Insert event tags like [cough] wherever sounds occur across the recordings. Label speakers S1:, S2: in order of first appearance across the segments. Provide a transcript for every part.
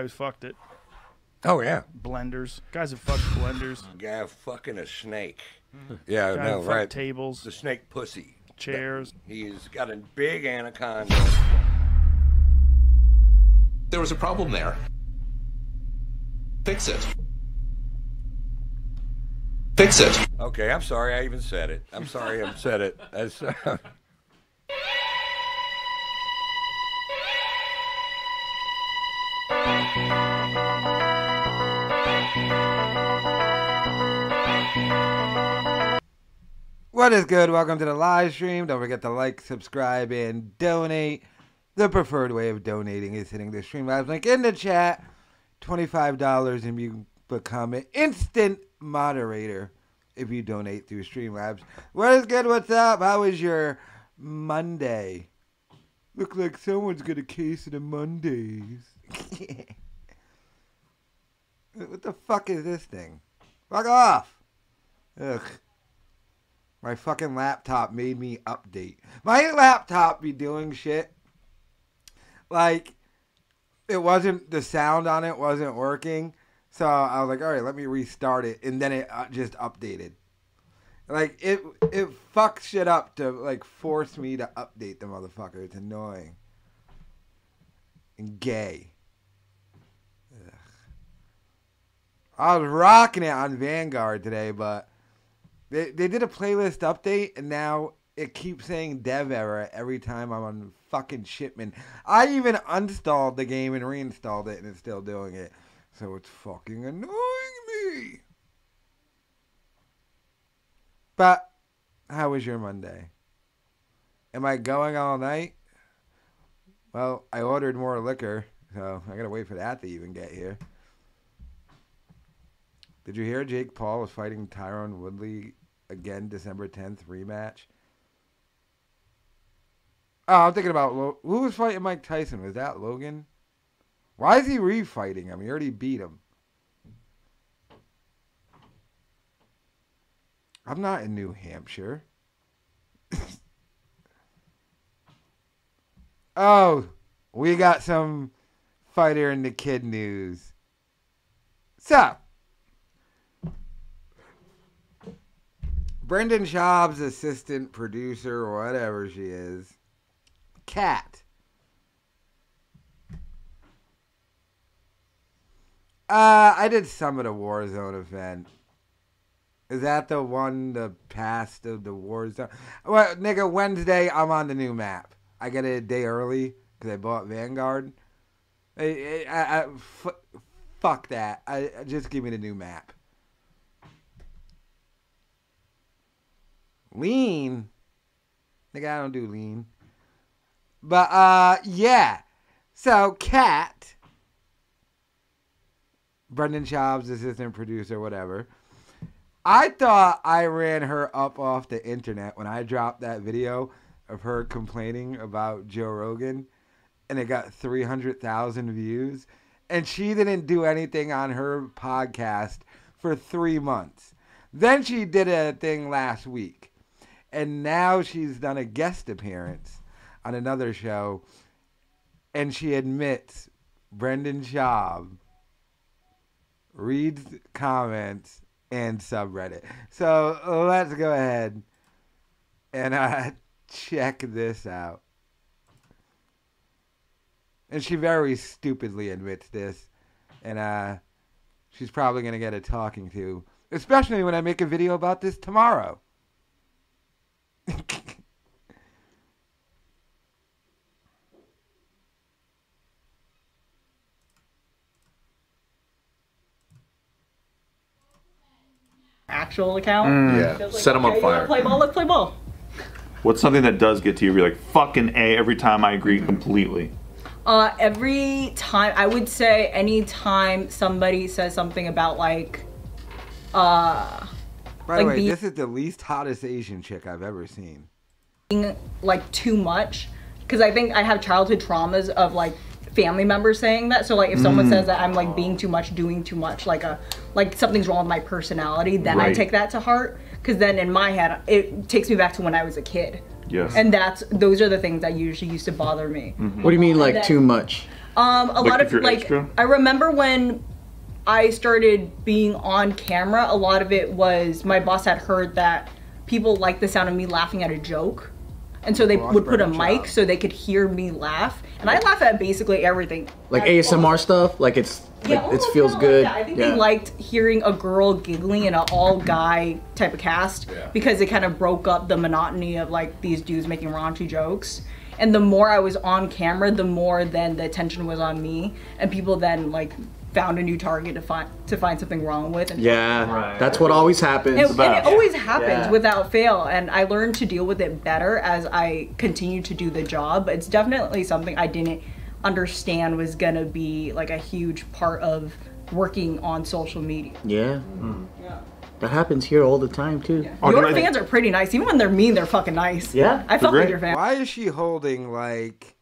S1: guy who's fucked it.
S2: Oh yeah,
S1: Blenders, guys have fucked blenders, [laughs]
S2: guy fucking a snake. Yeah,
S1: guy
S2: no,
S1: who fucked
S2: right.
S1: tables,
S2: The snake pussy.
S1: chairs.
S2: He's got a big anaconda.
S3: There was a problem there. Fix it. Fix it.
S2: Okay, I'm sorry I even said it. I'm sorry I said it. That's, [laughs]
S4: What is good? Welcome to the live stream. Don't forget to like, subscribe, and donate. The preferred way of donating is hitting the Streamlabs link in the chat. $25 and you become an instant moderator if you donate through Streamlabs. What is good? What's up? How was your Monday? Look like someone's got a case of the Mondays. [laughs] what the fuck is this thing? Fuck off! Ugh. My fucking laptop made me update. My laptop be doing shit. Like, it wasn't, the sound on it wasn't working. So I was like, all right, let me restart it. And then it uh, just updated. Like, it it fucks shit up to, like, force me to update the motherfucker. It's annoying. And gay. Ugh. I was rocking it on Vanguard today, but they they did a playlist update and now it keeps saying dev error every time I'm on fucking shipment. I even uninstalled the game and reinstalled it and it's still doing it. So it's fucking annoying me. But how was your Monday? Am I going all night? Well, I ordered more liquor, so I gotta wait for that to even get here. Did you hear Jake Paul was fighting Tyron Woodley again December 10th rematch? Oh, I'm thinking about who was fighting Mike Tyson. Was that Logan? Why is he refighting him? He already beat him. I'm not in New Hampshire. [laughs] oh, we got some fighter in the kid news. So, Brendan Schaub's assistant producer, or whatever she is, Cat. Uh, I did some of the Warzone event. Is that the one, the past of the Warzone? Well, nigga, Wednesday, I'm on the new map. I get it a day early because I bought Vanguard. I, I, I, f- fuck that. I, just give me the new map. Lean? Nigga, I don't do lean. But, uh, yeah. So, Cat, Brendan Schaub's assistant producer, whatever. I thought I ran her up off the internet when I dropped that video of her complaining about Joe Rogan, and it got 300,000 views. And she didn't do anything on her podcast for three months. Then she did a thing last week. And now she's done a guest appearance on another show. And she admits Brendan Schaub reads comments and subreddit. So let's go ahead and uh, [laughs] check this out. And she very stupidly admits this. And uh, she's probably going to get a talking to, especially when I make a video about this tomorrow.
S5: Actual account.
S6: Mm.
S5: Just
S6: Set 'em on
S5: okay, you wanna
S6: fire.
S5: Play ball. Let's play ball.
S6: What's something that does get to you? You're like fucking a every time I agree completely.
S5: Uh, every time I would say any time somebody says something about like, uh,
S4: By
S5: like
S4: the way,
S5: being,
S4: this is the least hottest Asian chick I've ever seen.
S5: Being like too much, because I think I have childhood traumas of like family members saying that. So like if someone
S4: Mm.
S5: says that I'm like being too much, doing too much, like a like something's wrong with my personality, then I take that to heart. Because then in my head, it takes me back to when I was a kid.
S6: Yes.
S5: And that's those are the things that usually used to bother me.
S7: What do you mean, like
S5: That-
S7: too much?
S5: Um, a
S6: Like
S5: lot
S6: if
S5: of
S6: you're
S5: like
S6: extra?
S5: I remember when I started being on camera. A lot of it was my boss had heard that people liked the sound of me laughing at a joke, and so they
S4: Well,
S5: would put a mic
S4: Schaub.
S5: so they could hear me laugh. And I laugh at basically everything.
S7: Like
S5: At all-
S7: ASMR stuff. Like it's like it
S5: oh,
S7: feels
S5: kinda like
S7: good.
S5: that. I think
S7: yeah.
S5: they liked hearing a girl giggling in an all guy type of cast because it kind of broke up the monotony of like these dudes making raunchy jokes. And the more I was on camera, the more then the attention was on me, and people then like found a new target to find to find something wrong with. And
S7: Yeah, that's what always happens.
S5: and, and it always happens
S7: Yeah.
S5: without fail and i learned to deal with it better as i continue to do the job but it's definitely something i didn't understand was gonna be like a huge part of working on social media
S7: yeah. Hmm. yeah, That happens here all the time too.
S6: Oh,
S5: your fans are pretty nice even when they're mean they're fucking nice
S7: Yeah,
S5: i fuck
S6: great.
S5: with your fans
S4: Why is she holding like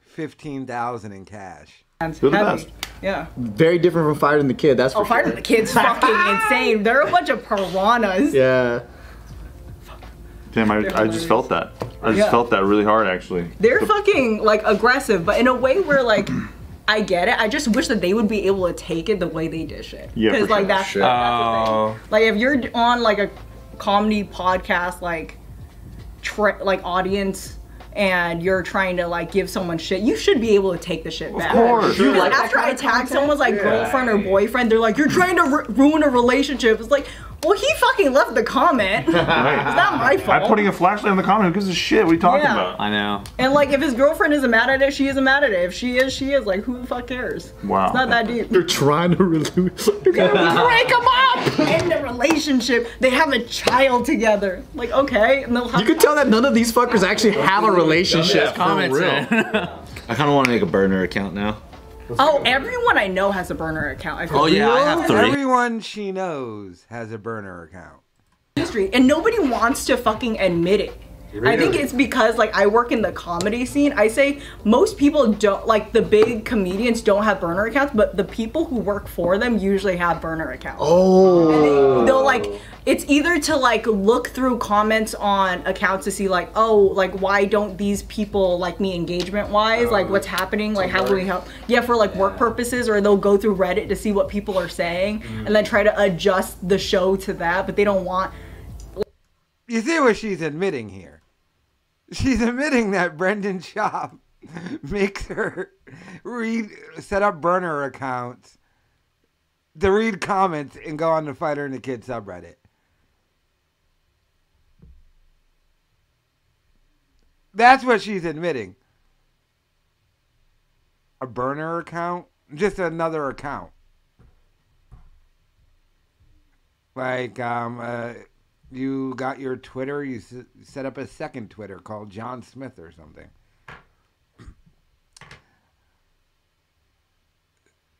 S4: fifteen thousand in cash?
S6: They're the best.
S5: Yeah
S7: Very different from Fighter and the Kid. That's oh, for
S5: oh fire
S7: sure.
S5: the kids fucking [laughs] insane they're a bunch of piranhas
S7: Yeah.
S6: Damn, I, I just felt that. I just
S5: Yeah.
S6: felt that really hard, actually.
S5: They're fucking like aggressive, but in a way where like I get it. I just wish that they would be able to take it the way they dish it.
S6: Yeah, for
S5: like
S6: sure.
S5: that's,
S7: Sure.
S5: that's the
S8: Oh.
S5: thing. Like if you're on like a comedy podcast, like tra- like audience. And you're trying to like give someone shit, you should be able to take the shit back.
S6: Of course.
S5: You
S6: You
S5: like after I tag someone's like girlfriend or boyfriend, they're like, "You're trying to ru- ruin a relationship." It's like, well, he fucking left the comment. [laughs] it's not my fault.
S6: I'm putting a flashlight on the comment. Who gives a shit? What are you talking
S5: Yeah.
S6: about?
S8: I know.
S5: And like, if his girlfriend isn't mad at it, she isn't mad at it. If she is, she is. Like, who the fuck cares?
S6: Wow.
S5: It's not that deep.
S7: They're trying to release. [laughs]
S5: Break them up. End the relationship. They have a child together. Like, okay, and they'll have.
S7: You can tell that none of these fuckers actually have a relationship. for
S8: Comments
S7: real. [laughs]
S3: I kind of want to make a burner account now.
S5: Oh, everyone I know has a burner account. I feel
S8: Oh yeah, I have three.
S4: Everyone she knows has a burner account.
S5: industry, and nobody wants to fucking admit it. I think it's because like I work in the comedy scene. I say most people don't like the big comedians don't have burner accounts, but the people who work for them usually have burner accounts.
S7: Oh.
S5: they'll like it's either to like look through comments on accounts to see like oh like why don't these people like me engagement wise like oh, what's happening like how can we help yeah for like work purposes or they'll go through reddit to see what people are saying mm. and then try to adjust the show to that but they don't want
S4: You see what she's admitting here? She's admitting that Brendan Schaub makes her read, set up burner accounts to read comments and go on the Fighter and the Kid subreddit. That's what she's admitting. A burner account? Just another account. Like, um, uh, you got your Twitter, you s- set up a second Twitter called John Smith or something.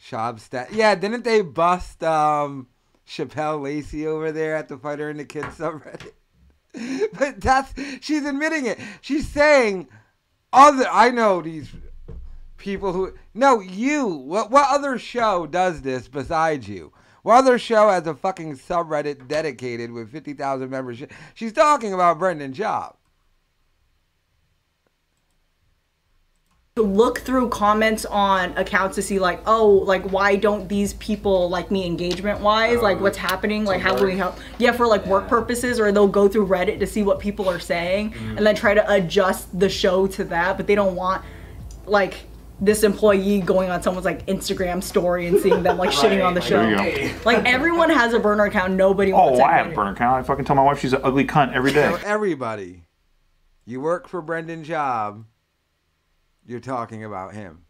S4: Shobstat. Yeah, didn't they bust um, Chappelle Lacey over there at the Fighter and the Kids subreddit? [laughs] but that's she's admitting it. She's saying other I know these people who no you what what other show does this besides you? What other show has a fucking subreddit dedicated with 50,000 members? She's talking about Brendan Schaub.
S5: look through comments on accounts to see like oh like why don't these people like me engagement wise like what's oh, happening? Like how can we help? Yeah for like work purposes or they'll go through reddit to see what people are saying mm-hmm. and then try to adjust the show to that but they don't want like this employee going on someone's like instagram story and seeing them like shitting on the show
S6: There you go.
S5: like everyone has a burner account nobody wants to.
S6: Oh,
S5: to
S6: I have a burner account. I fucking tell my wife she's an ugly cunt every day.
S4: Everybody, you work for Brendan Schaub, you're talking about him.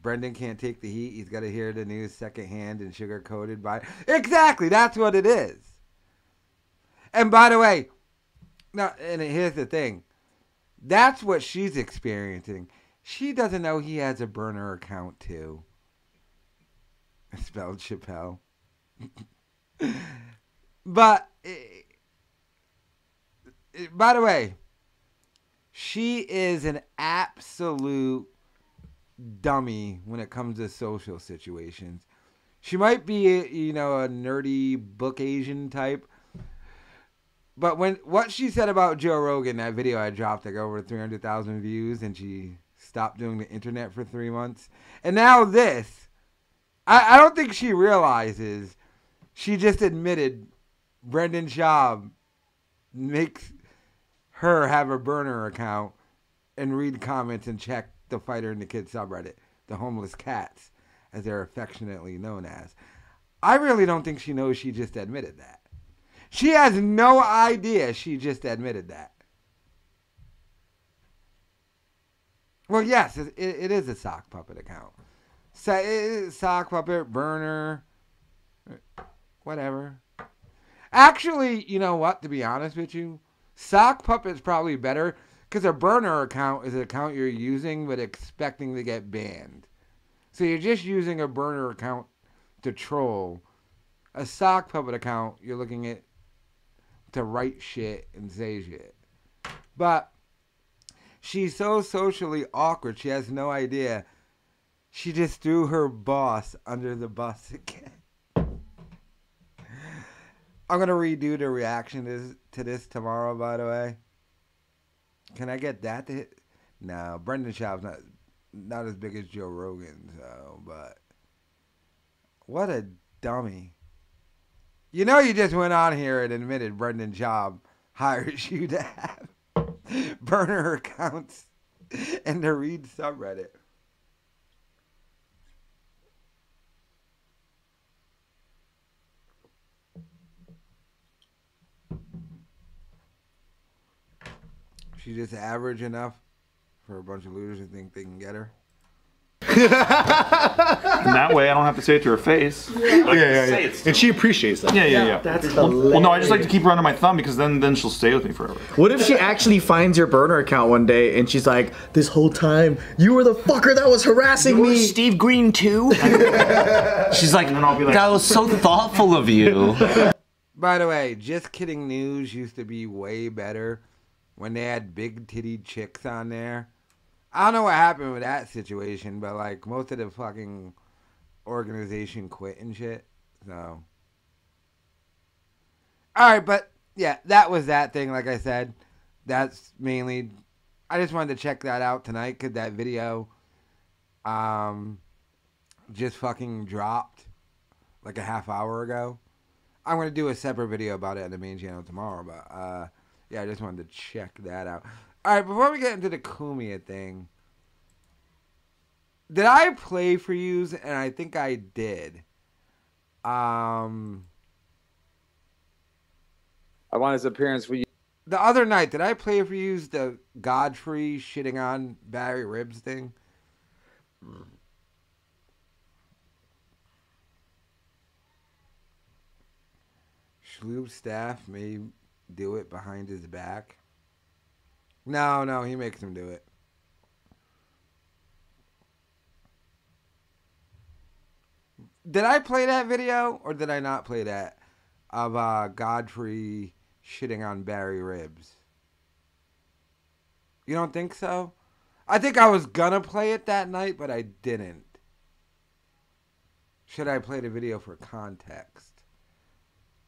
S4: Brendan can't take the heat. He's got to hear the news secondhand and sugar coated by. Exactly, that's what it is. And by the way, now, and here's the thing that's what she's experiencing. She doesn't know he has a burner account too. [laughs] Spelled Chappelle. [laughs] but, eh, eh, by the way, she is an absolute dummy when it comes to social situations. She might be, you know, a nerdy book Asian type, But when what she said about Joe Rogan, that video I dropped like over three hundred thousand views, and she stopped doing the internet for three months, and now this, I, I don't think she realizes she just admitted Brendan Schaub makes her have a burner account and read comments and check the fighter and the kid subreddit, the homeless cats, as they're affectionately known as. I really don't think she knows she just admitted that. She has no idea she just admitted that. Well, yes, it, it, is a sock puppet account. So, sock puppet, burner, whatever. Actually, you know what? To be honest with you, sock puppet's probably better because a burner account is an account you're using but expecting to get banned. So you're just using a burner account to troll. A sock puppet account, you're looking at to write shit and say shit. But she's so socially awkward, she has no idea. She just threw her boss under the bus [laughs] again. I'm gonna redo the reaction to this, to this tomorrow, by the way. Can I get that to hit? No, Brendan Schaub's not not as big as Joe Rogan, so but what a dummy. You know you just went on here and admitted Brendan Schaub [laughs] hires you to have [laughs] burner accounts and to read subreddit. She's just average enough for a bunch of losers to think they can get her.
S6: And that way, I don't have to say it to her face.
S8: Yeah, yeah, yeah. And she appreciates that.
S6: Yeah, yeah, yeah.
S7: That's
S6: Well,
S7: hilarious.
S6: no, I just like to keep her under my thumb because then, then she'll stay with me forever.
S8: What if she actually finds your burner account one day and she's like, "This whole time you were the fucker that was harassing me."
S9: Steve Green too. [laughs] She's like,
S6: then I'll be like-
S9: that was so thoughtful of you. [laughs]
S4: By the way, Just Kidding News used to be way better when they had big titty chicks on there. I don't know what happened with that situation, but like most of the fucking organization quit and shit. So. Alright, but yeah, that was that thing, like I said. That's mainly. I just wanted to check that out tonight because that video um, just fucking dropped like a half hour ago. I'm gonna do a separate video about it on the main channel tomorrow, but uh, yeah, I just wanted to check that out. All right, before we get into the Kumia thing, did I play for yous? And I think I did. Um,
S10: I want his appearance for you.
S4: the other night, did I play for yous the Godfrey shitting on Barry Ribs thing? Schloop staff may do it behind his back. No, no, he makes him do it. Did I play that video or did I not play that of uh, Godfrey shitting on Barry Ribs? You don't think so? I think I was gonna play it that night, but I didn't. Should I play the video for context?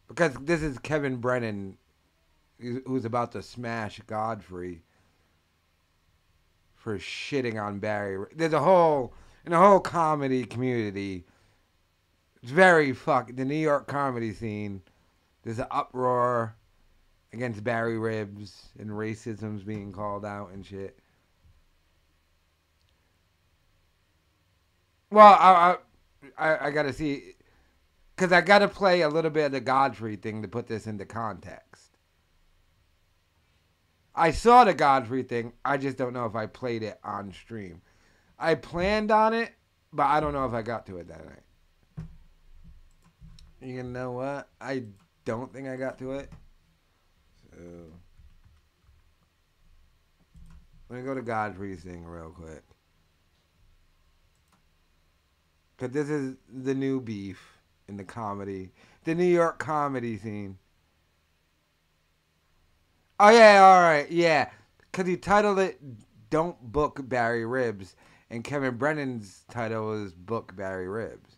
S4: Because this is Kevin Brennan, who's who's about to smash Godfrey for shitting on Barry. There's a whole in the whole comedy community. It's very fuck the New York comedy scene. There's an uproar against Barry Ribs and racism's being called out and shit. Well, I I, I, I gotta see because I gotta play a little bit of the Godfrey thing to put this into context. I saw the Godfrey thing. I just don't know if I played it on stream. I planned on it, but I don't know if I got to it that night. You know what? I don't think I got to it. So let me go to Godfrey's thing real quick. Cause this is the new beef in the comedy, the New York comedy scene. Oh yeah, all right, yeah. Cause he titled it "Don't Book Barry Ribs," and Kevin Brennan's title was "Book Barry Ribs."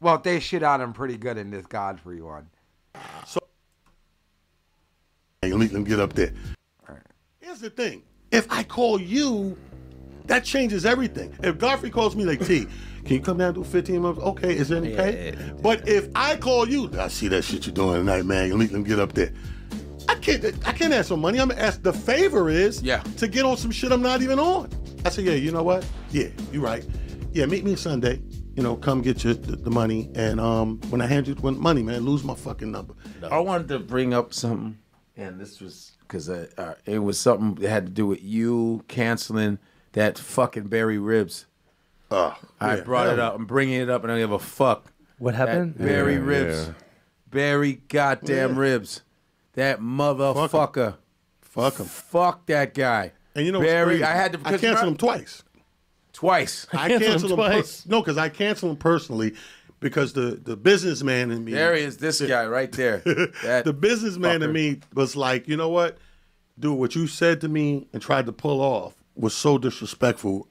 S4: Well, they shit on him pretty good in this Godfrey one.
S11: So, hey, let me, let get up there. Here's the thing. If I call you, that changes everything. If Godfrey calls me like, T, can you come down and do 15 months? Okay, is there any pay? But if I call you, I see that shit you're doing tonight, man. Let me, let me get up there. I can't I can't ask for money. I'm gonna ask the favor is
S2: Yeah.
S11: to get on some shit I'm not even on. I said, yeah, you know what? Yeah, you're right. Yeah, meet me Sunday. You know, come get your the, the money, and um, when I hand you the money, man, lose my fucking number.
S12: I wanted to bring up something, and this was because uh, it was something that had to do with you canceling that fucking Barry Ribs.
S11: Uh,
S12: I
S11: yeah,
S12: brought it up. I'm bringing it up, and I don't give a fuck.
S13: What happened?
S12: That Barry
S11: Yeah,
S12: Ribs.
S11: yeah.
S12: Barry goddamn
S11: Yeah.
S12: Ribs. That motherfucker.
S11: Fuck him.
S12: Fuck that guy.
S11: And you know, what's
S12: Barry,
S11: crazy?
S12: I had to
S11: I
S12: because
S11: canceled him twice.
S12: twice.
S11: I
S1: Canceled him
S11: canceled him per-
S1: twice.
S11: no, because I canceled him personally because the the businessman in me.
S12: There is this guy right there. [laughs] That
S11: the businessman in
S12: fucker.
S11: me was like, you know what, dude, what you said to me and tried to pull off was so disrespectful.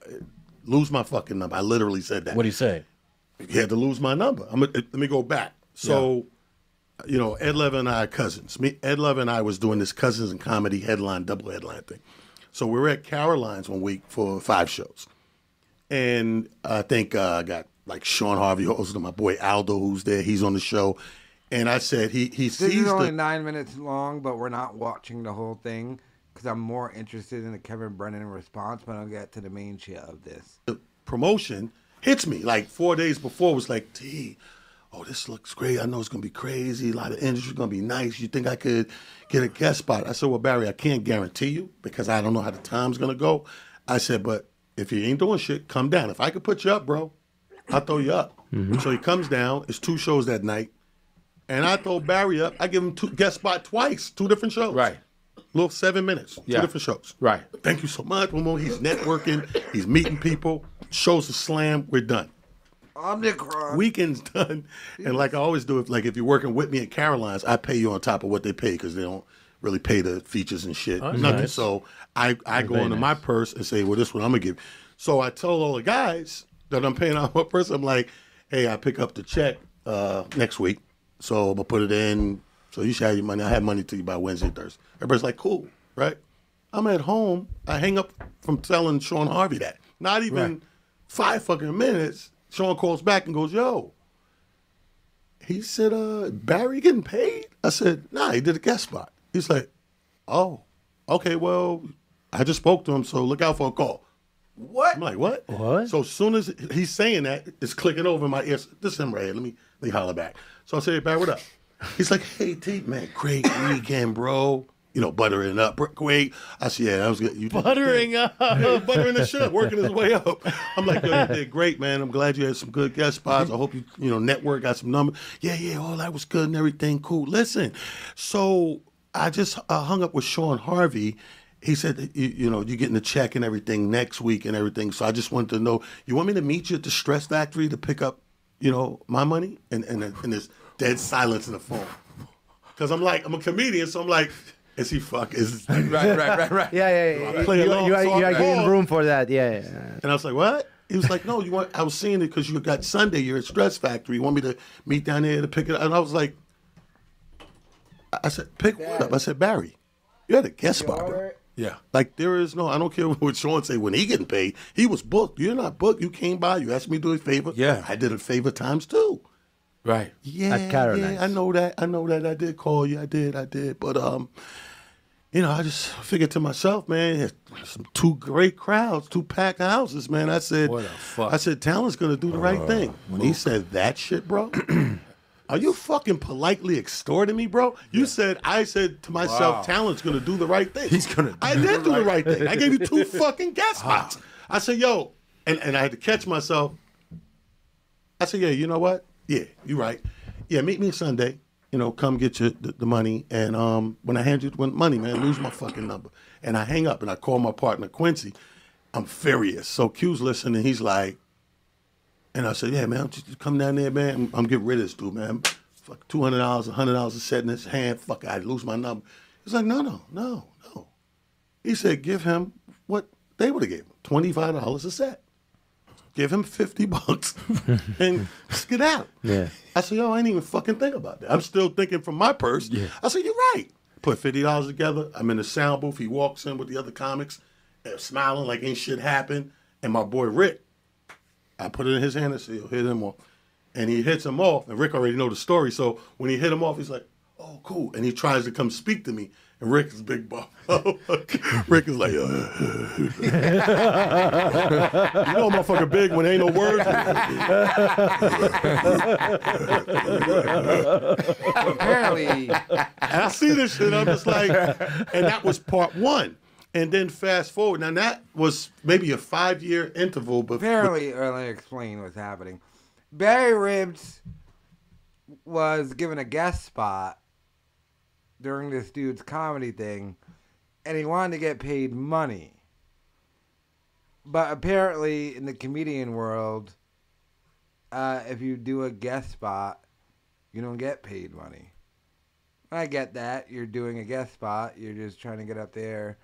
S11: Lose my fucking number. I literally said that.
S13: What do you say?
S11: He had to lose my number. I'm gonna, let me go back. So, you know, Ed Levin and I are cousins. Me, Ed Levin and I was doing this cousins and comedy headline, double headline thing. So we were at Caroline's one week for five shows, and I think uh, I got like Sean Harvey hosting my boy Aldo, who's there. He's on the show, and I said he he
S4: This
S11: sees
S4: is only
S11: the
S4: nine minutes long, but we're not watching the whole thing because I'm more interested in the Kevin Brennan response. But I'll get to the main shit of this.
S11: the promotion hits me like four days before was like T, oh this looks great. I know it's gonna be crazy. A lot of industry's gonna be nice. You think I could get a guest spot? I said, well Barry, I can't guarantee you because I don't know how the time's gonna go. I said, but if you ain't doing shit, come down. If I could put you up, bro, I'll throw you up. Mm-hmm. So he comes down. It's two shows that night, and I throw Barry up. I give him two guest spot twice, two different shows.
S12: Right.
S11: Little seven minutes,
S12: Yeah.
S11: two different shows.
S12: Right.
S11: Thank you so much. Momo. He's networking. He's meeting people. Shows a slam. We're done.
S4: Omnicron.
S11: Weekend's done. And like I always do, if like if you're working with me at Caroline's, I pay you on top of what they pay because they don't really pay the features and shit. Nothing.
S13: nice.
S11: So I, I go into
S13: nice.
S11: my purse and say, well, this one I'm gonna give. So I tell all the guys that I'm paying [laughs] out my purse. I'm like, hey, I pick up the check uh, next week, so I'm gonna put it in. So you should have your money. I have money to you by Wednesday, Thursday. Everybody's like, cool, right? I'm at home. I hang up from telling Sean Harvey that. Not even five fucking minutes. Sean calls back and goes, yo. He said, uh, Barry getting paid? I said, nah, he did a guest spot. He's like, oh, okay, well, I just spoke to him, so look out for a call.
S12: What?
S11: I'm like, what?
S13: What?
S11: So as soon as he's saying that, it's clicking over my ears. This is him right here. Let me let me holler back. So I say, Barry, what up? He's like, hey, T, man, great weekend, bro. You know, buttering up, great. I said, yeah, that was good. You did-
S1: Buttering up. [laughs]
S11: buttering the shit up, working his way up. I'm like, yo, you did great, man. I'm glad you had some good guest spots. I hope you, you know, network got some numbers. Yeah, yeah, all that was good and everything. Cool. Listen, so I just uh, hung up with Sean Harvey. He said, you, you know, you're getting a check and everything next week and everything. So I just wanted to know, you want me to meet you at the Stress Factory to pick up, you know, my money? And and, and there's dead silence in the phone. Because I'm like, I'm a comedian, so I'm like, is he fuck? Is
S12: Right, right, right, right. [laughs]
S13: Yeah, yeah, yeah.
S11: I play
S13: you,
S11: along,
S13: you, are, you
S11: I'm
S13: are giving room for that. Yeah, yeah.
S11: And I was like, what? He was like, no, you want, I was seeing it because you got Sunday, you're at Stress Factory. You want me to meet down there to pick it up? And I was like, I- I said, pick what up? I said, Barry, you had a guest spot, bro. Yeah. Like, there is no, I don't care [laughs] what Sean say when he getting paid. He was booked. You're not booked. You came by. You asked me to do a favor.
S12: Yeah.
S11: I did a favor times two.
S12: Right.
S11: Yeah,
S13: At Caroline's.
S11: yeah, I know that. I know that. I did call you. I did. I did. But um, you know, I just figured to myself, man, some two great crowds, two packed houses, man. I said,
S12: What the fuck?
S11: I said, talent's gonna do the right thing. When he said that shit, bro. Are you fucking politely extorting me, bro? You said I said to myself,
S12: Wow.
S11: talent's gonna do the right thing.
S12: He's gonna
S11: I did
S12: the
S11: do the
S12: right
S11: right thing. I gave you two fucking guest [laughs] spots. I said, yo, and, and I had to catch myself. I said, yeah, you know what? Yeah, you're right. Yeah, meet me Sunday. You know, come get your the, the money. And um, when I hand you the money, man, lose my fucking number. And I hang up and I call my partner Quincy. I'm furious. So Q's listening. He's like, and I said, yeah, man, just come down there, man. I'm, I'm getting rid of this dude, man. Fuck, two hundred dollars, hundred dollars a set in his hand. Fuck, I lose my number. He's like, no, no, no, no. He said, give him what they would have gave him, twenty five dollars a set. Give him 50 bucks [laughs] and skedaddle.
S12: Yeah.
S11: I said, yo, I ain't even fucking think about that. I'm still thinking from my purse. Yeah. I said, you're right. Put $50 together. I'm in the sound booth. He walks in with the other comics, uh, smiling like ain't shit happened. And my boy Rick, I put it in his hand and said, yo, hit him off. And he hits him off. And Rick already know the story. So when he hit him off, he's like, oh, cool. And he tries to come speak to me. And Rick is big buff. [laughs] Rick is like, uh, [laughs] you know, motherfucker big when ain't no words. [laughs]
S4: Apparently,
S11: I see this shit. I'm just like, and that was part one. And then fast forward. Now that was maybe a five year interval, but
S4: apparently, or let me explain what's happening. Barry Ribs was given a guest spot during this dude's comedy thing, and he wanted to get paid money. But apparently, in the comedian world, uh, if you do a guest spot, you don't get paid money. I get that. You're doing a guest spot. You're just trying to get up there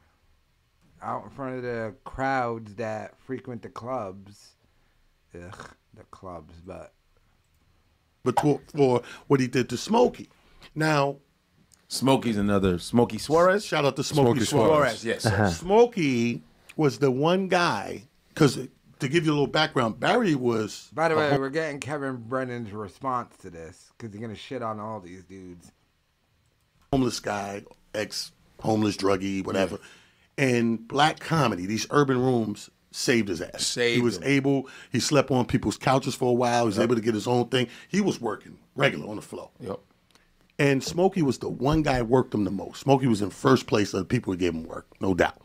S4: out in front of the crowds that frequent the clubs. Ugh, the clubs, but
S11: but for, for what he did to Smokey. Now,
S12: Smokey's another Smokey Suarez.
S11: Shout out to Smokey, Suarez.
S12: Yes. Uh-huh.
S11: Smokey was the one guy because to give you a little background, Barry was.
S4: By the way,
S11: hom-
S4: we're getting Kevin Brennan's response to this because he's gonna shit on all these dudes.
S11: homeless guy, ex homeless druggie, whatever. And black comedy, these urban rooms saved his ass.
S12: Saved
S11: he was
S12: him.
S11: able. He slept on people's couches for a while. He was able to get his own thing. He was working regular on the floor.
S12: Yep.
S11: And Smokey was the one guy worked him the most. Smokey was in first place of the people who gave him work, no doubt.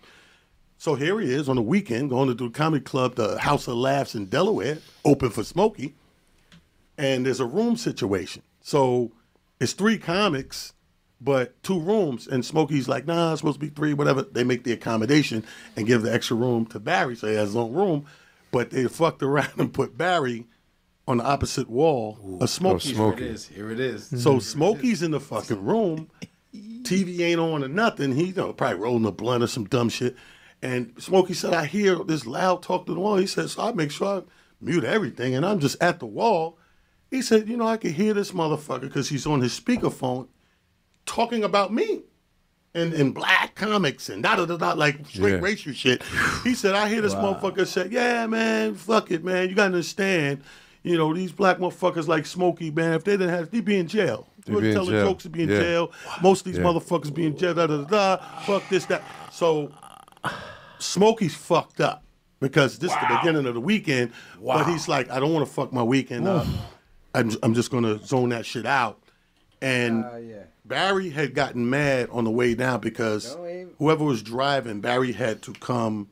S11: So here he is on the weekend going to do a comedy club, the House of Laughs in Delaware, open for Smokey. And there's a room situation. So it's three comics, but two rooms. And Smokey's like, nah, it's supposed to be three, whatever. They make the accommodation and give the extra room to Barry, so he has his own room. But they fucked around [laughs] and put Barry on the opposite wall of Smokey's
S12: Here it is. Here it is.
S11: so Smokey's in the fucking room. TV ain't on or nothing. He you know, probably rolling a blunt or some dumb shit. And Smokey said, I hear this loud talk to the wall. He said, so I make sure I mute everything. And I'm just at the wall. He said, you know, I can hear this motherfucker because he's on his speakerphone talking about me. And, and black comics and da da da da like straight
S12: Yeah.
S11: racial shit. He said, I hear this motherfucker say, Yeah, man, fuck it, man. You gotta understand, you know, these black motherfuckers like Smokey, man, if they didn't have they'd be in jail.
S12: They'd
S11: You
S12: be in
S11: telling
S12: jail.
S11: jokes to be in
S12: Yeah.
S11: jail. Most of these
S12: Yeah.
S11: motherfuckers be in jail, da da da da. Fuck this, that. So Smokey's fucked up because this is the beginning of the weekend. Wow. But he's like, I don't want to fuck my weekend up. I'm, I'm just gonna zone that shit out. And
S4: Uh, yeah.
S11: Barry had gotten mad on the way down because whoever was driving, Barry had to come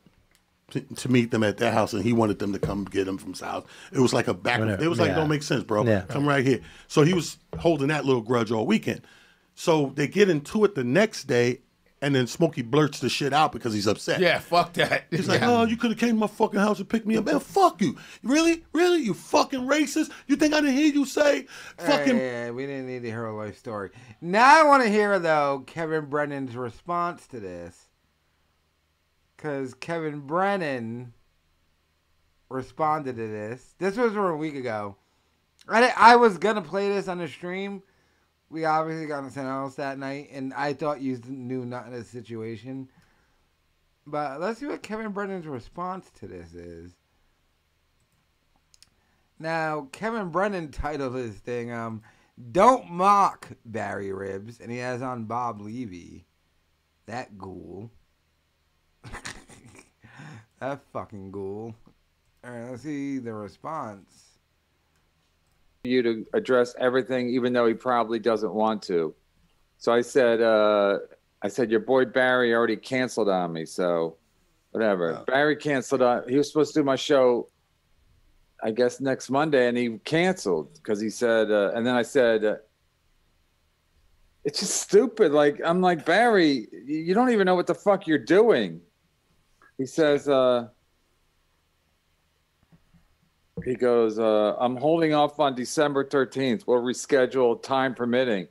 S11: to, to meet them at their house, and he wanted them to come get him from South. It was like a back.
S13: Whatever.
S11: It was like,
S13: Yeah.
S11: don't make sense, bro.
S13: Yeah.
S11: Come right here. So he was holding that little grudge all weekend. So they get into it the next day, and then Smokey blurts the shit out because he's upset.
S12: Yeah, fuck that.
S11: He's like,
S12: Yeah.
S11: oh, you could have came to my fucking house and picked me up. Man, fuck you. Really? Really? You fucking racist? You think I didn't hear you say fucking.
S4: Hey, we didn't need to hear a life story. Now I want to hear though Kevin Brennan's response to this, because Kevin Brennan responded to this. This was from a week ago. I I was gonna play this on the stream. We obviously got something else that night, and I thought you knew not in the situation. But let's see what Kevin Brennan's response to this is. Now, Kevin Brennan titled his thing, um, Don't Mock Barry Ribs, and he has on Bob Levy. That ghoul. [laughs] that fucking ghoul. Alright, let's see the response.
S10: you to address everything, even though he probably doesn't want to. So I said, uh, I said, your boy Barry already canceled on me. So whatever. Barry canceled on. He was supposed to do my show, I guess next Monday, and he canceled because he said. Uh, and then I said, uh, it's just stupid. Like I'm like Barry, you don't even know what the fuck you're doing. He says. Uh, he goes, uh, I'm holding off on December 13th. We'll reschedule time permitting.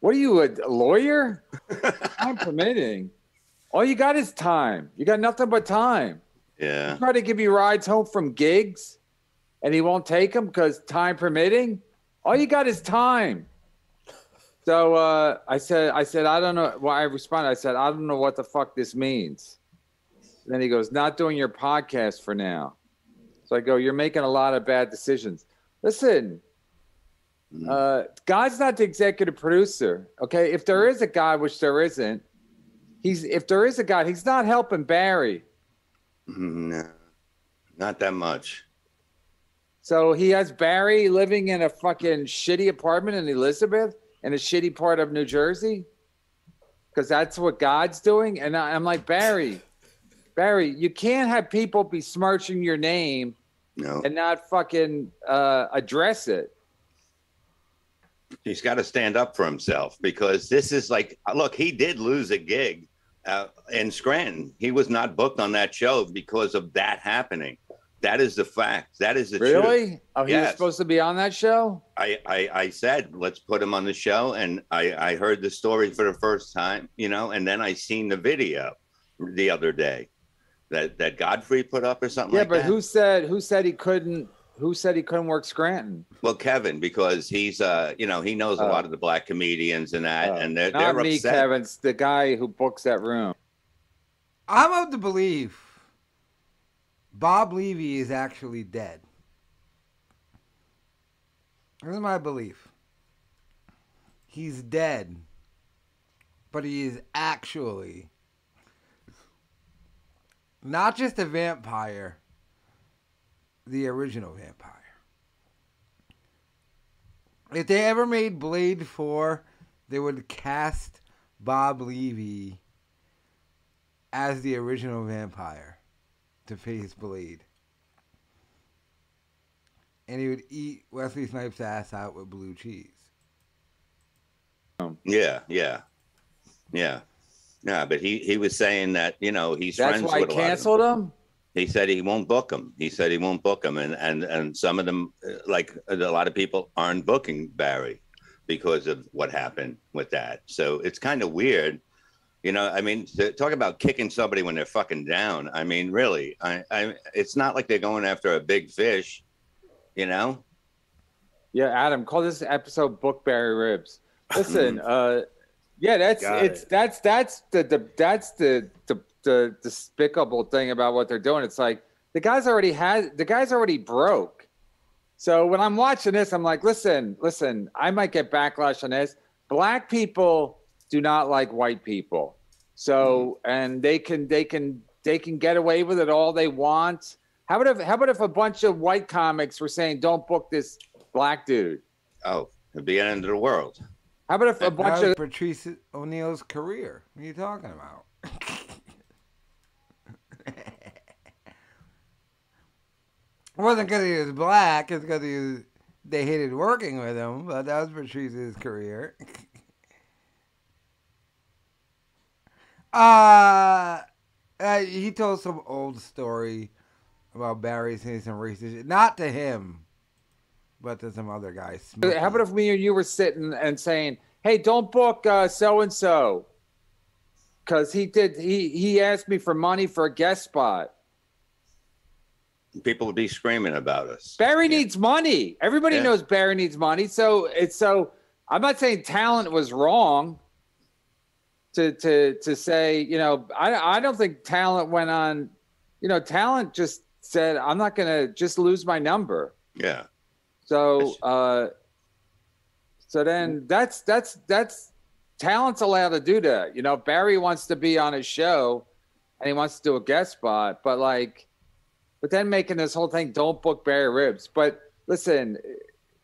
S10: What are you, a lawyer? [laughs] time permitting. All you got is time. You got nothing but time.
S14: Yeah.
S10: Try to give you rides home from gigs. and he won't take them because time permitting. All you got is time. So uh, I said, I said, I don't know. Well, I responded. I said, I don't know what the fuck this means. And then he goes, not doing your podcast for now. So I go, you're making a lot of bad decisions. Listen, uh, God's not the executive producer. Okay, if there is a God, which there isn't, he's if there is a God, he's not helping Barry.
S2: No, not that much.
S10: So he has Barry living in a fucking shitty apartment in Elizabeth in a shitty part of New Jersey because that's what God's doing. And I- I'm like, Barry, Barry, you can't have people besmirching your name
S2: No.
S10: and not fucking uh, address it.
S2: He's got to stand up for himself because this is like, look, he did lose a gig uh, in Scranton. He was not booked on that show because of that happening. That is the fact. That is the truth.
S10: Really? Oh, he was supposed to be on that show?
S2: I, I, I said, let's put him on the show. And I, I heard the story for the first time, you know, and then I seen the video the other day that, that Godfrey put up or something
S10: Yeah,
S2: like
S10: but
S2: that.
S10: who said who said he couldn't who said he couldn't work Scranton?
S2: Well, Kevin, because he's, uh, you know, he knows a
S10: Oh.
S2: lot of the black comedians and that, and they're,
S10: Not
S2: they're
S10: me,
S2: upset.
S10: Kevin. It's the guy who books that room.
S4: I'm of the belief Bob Levy is actually dead. Here's my belief. He's dead, but he is actually not just a vampire, the original vampire. If they ever made Blade 4, they would cast Bob Levy as the original vampire to face Blade. And he would eat Wesley Snipes' ass out with blue cheese.
S2: Yeah, yeah, yeah, yeah. But he he was saying that you know he's
S10: That's
S2: friends
S10: why
S2: with a lot of
S10: canceled him.
S2: He said he won't book them. He said he won't book them, and and and some of them, uh, like a lot of people, aren't booking Barry because of what happened with that. So it's kind of weird. You know, I mean, to talk about kicking somebody when they're fucking down. I mean, really, I, I, it's not like they're going after a big fish. You know,
S10: Yeah, Adam, call this episode "Book Barry Ribs. [laughs] Listen, uh yeah, that's
S2: Got
S10: it's
S2: it.
S10: that's that's the, the that's the, the the despicable thing about what they're doing. It's like the guy's already had the guy's already broke. So when I'm watching this, I'm like, listen, listen, I might get backlash on this. Black people do not like white people. So hmm. and they can they can they can get away with it all they want. How about if how about if a bunch of white comics were saying, Don't book this black dude?
S2: oh, it'd be the end of the world.
S10: How about if a bunch of
S4: Patrice O'Neal's career. What are you talking about? [laughs] it wasn't because he was black. It's because he was, they hated working with him. But that was Patrice's career. [laughs] uh, uh, he told some old story about Barry saying some racist shit. Not to him, but to some other guy.
S10: how about if me and you were sitting and saying, Hey, don't book uh so and so because he did he he asked me for money for a guest spot.
S2: People would be screaming about us.
S10: Barry needs money. Everybody
S2: Yeah.
S10: knows Barry needs money. So it's so I'm not saying talent was wrong to to to say, you know, I I don't think talent went on, you know, talent just said, I'm not gonna just lose my number.
S2: Yeah.
S10: So uh so then that's that's that's talent's allowed to do that. You know, Barry wants to be on his show and he wants to do a guest spot, but like but then making this whole thing don't book Barry Ribs. But listen,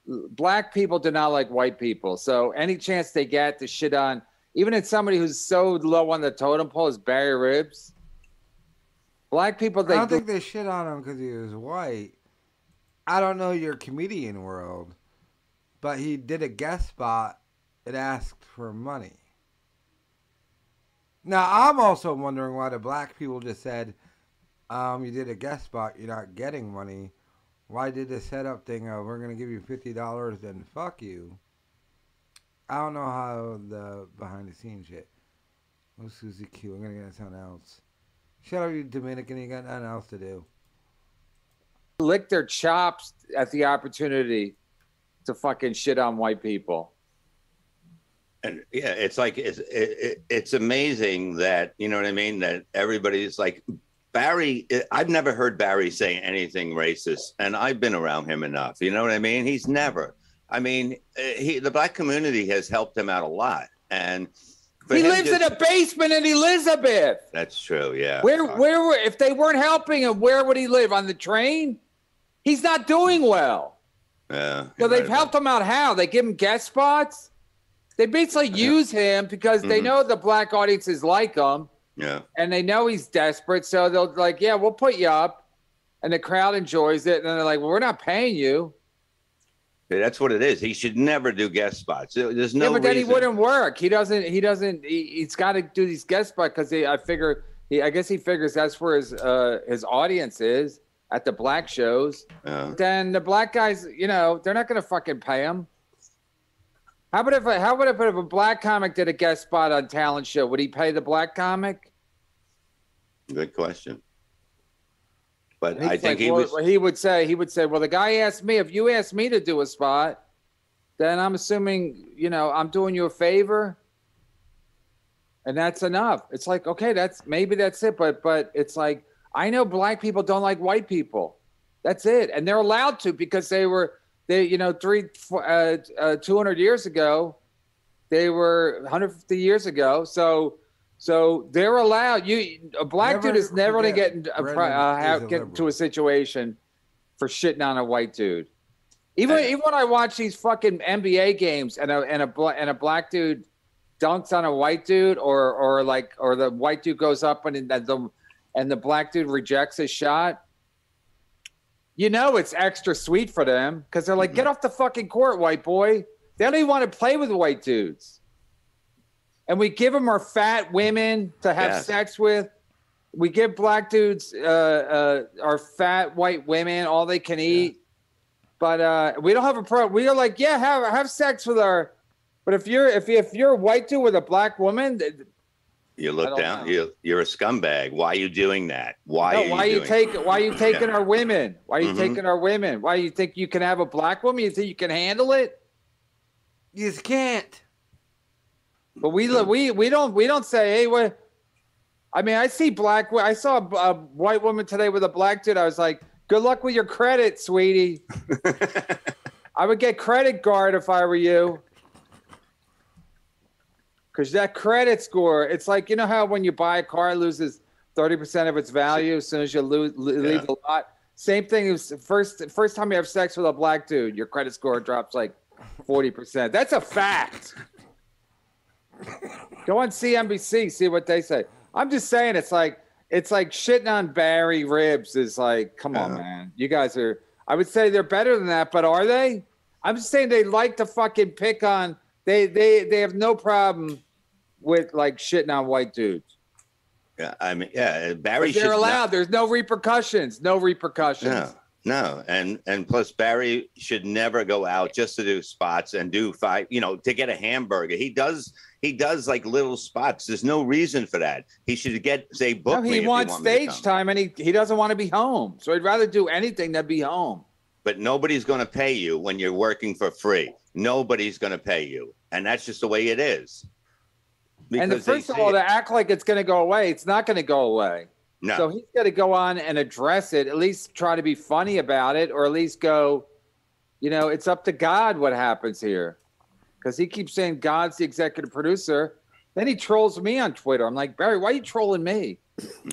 S10: black people do not like white people. So any chance they get to shit on even if somebody who's so low on the totem pole as Barry Ribs, black people
S4: I
S10: they
S4: don't think they shit on him because he was white. I don't know your comedian world, but he did a guest spot and asked for money. Now I'm also wondering why the black people just said, um, "You did a guest spot, you're not getting money." Why did the setup thing of we're gonna give you fifty dollars, then fuck you? I don't know how the behind the scenes shit. Oh, Susie Q, I'm gonna get something else. Shut up, you Dominican. You got nothing else to do.
S10: Lick their chops at the opportunity to fucking shit on white people.
S2: And yeah, it's like it's it, it, it's amazing that you know what I mean. That everybody's like Barry. I've never heard Barry say anything racist, and I've been around him enough. You know what I mean? He's never. I mean, eh, he the black community has helped him out a lot, and
S10: He lives
S2: just-
S10: in a basement in Elizabeth.
S2: That's true. Yeah.
S10: Where, where, were- if they weren't helping him, where would he live? On the train? He's not doing well.
S2: Yeah.
S10: So they've helped him out how? They give him guest spots? They basically use him because they
S2: Mhm.
S10: know the black audiences like him
S2: Yeah.
S10: and they know he's desperate. So they'll like, yeah, we'll put you up. And the crowd enjoys it. And then they're like, well, we're not paying you.
S2: That's what it is. He should never do guest spots. There's no
S10: yeah, but then
S2: reason.
S10: he wouldn't work. He doesn't. He doesn't. He, he's got to do these guest spots because I figure. He, I guess he figures that's where his uh, his audience is at the black shows.
S2: Yeah.
S10: Then the black guys, you know, they're not gonna fucking pay him. How about if a, how about if, a black comic did a guest spot on talent show? Would he pay the black comic?
S2: Good question. But I think
S10: like,
S2: he
S10: well,
S2: was.
S10: He would say. He would say, "Well, the guy asked me. If you asked me to do a spot, then I'm assuming you know I'm doing you a favor, and that's enough." It's like, okay, that's maybe that's it, but but it's like I know black people don't like white people. That's it, and they're allowed to because they were they you know three four, uh, uh, 200 years ago, they were 150 years ago, so. So they're allowed. You a black
S4: Never
S10: dude is never going to get into a, uh,
S4: is
S10: have,
S4: a
S10: get into a situation for shitting on a white dude. Even even when I watch these fucking NBA games and a and a and a black dude dunks on a white dude, or or like or the white dude goes up and and the and the black dude rejects his shot. You know it's extra sweet for them because they're like, get off the fucking court, white boy. They don't even want to play with white dudes. And we give them our fat women to have
S2: Yeah.
S10: sex with. We give black dudes uh, uh, our fat white women all they can eat. But uh, we don't have a pro. We are like, yeah, have have sex with our. But if you're if if you're a white dude with a black woman,
S2: You look down.
S10: know.
S2: You you're a scumbag. Why are you doing that? Why?
S10: no,
S2: are you
S10: why are you
S2: doing
S10: taking why are you taking
S2: Yeah.
S10: our women? Why are you
S2: Mhm.
S10: taking our women? Why you think you can have a black woman? You think you can handle it?
S4: You just can't.
S10: But we we we don't we don't say hey what. I mean, I see black. I saw a, a white woman today with a black dude. I was like, "Good luck with your credit, sweetie." [laughs] I would get credit guard if I were you. Because that credit score, it's like, you know how when you buy a car, it loses 30% of its value as soon as you lose, leave the lot? Same thing as first, first time you have sex with a black dude, your credit score drops like 40%. That's a fact. Go on CNBC, see what they say. I'm just saying, it's like, it's like shitting on Barry Ribs is like, come on, man. You guys are, I would say they're better than that, but are they? I'm just saying they like to fucking pick on, they, they, they have no problem with like shitting on white dudes.
S2: Yeah, I mean, yeah, Barry
S10: they're
S2: not-
S10: allowed. There's no repercussions. No repercussions.
S2: No, no, and and plus Barry should never go out just to do spots and do five, you know, to get a hamburger. He does he does like little spots. There's no reason for that. He should get say book
S10: No, he wants
S2: want
S10: stage time and he, he doesn't want to be home. So he'd rather do anything than be home.
S2: But nobody's going to pay you when you're working for free. Nobody's going to pay you, and that's just the way it is.
S10: And the,
S2: Because they
S10: first of all,
S2: it.
S10: to act like it's going to go away, it's not going to go away.
S2: No.
S10: So he's got to go on and address it, at least try to be funny about it, or at least go, you know, it's up to God what happens here. Because he keeps saying God's the executive producer. Then he trolls me on Twitter. I'm like, Barry, why are you trolling me?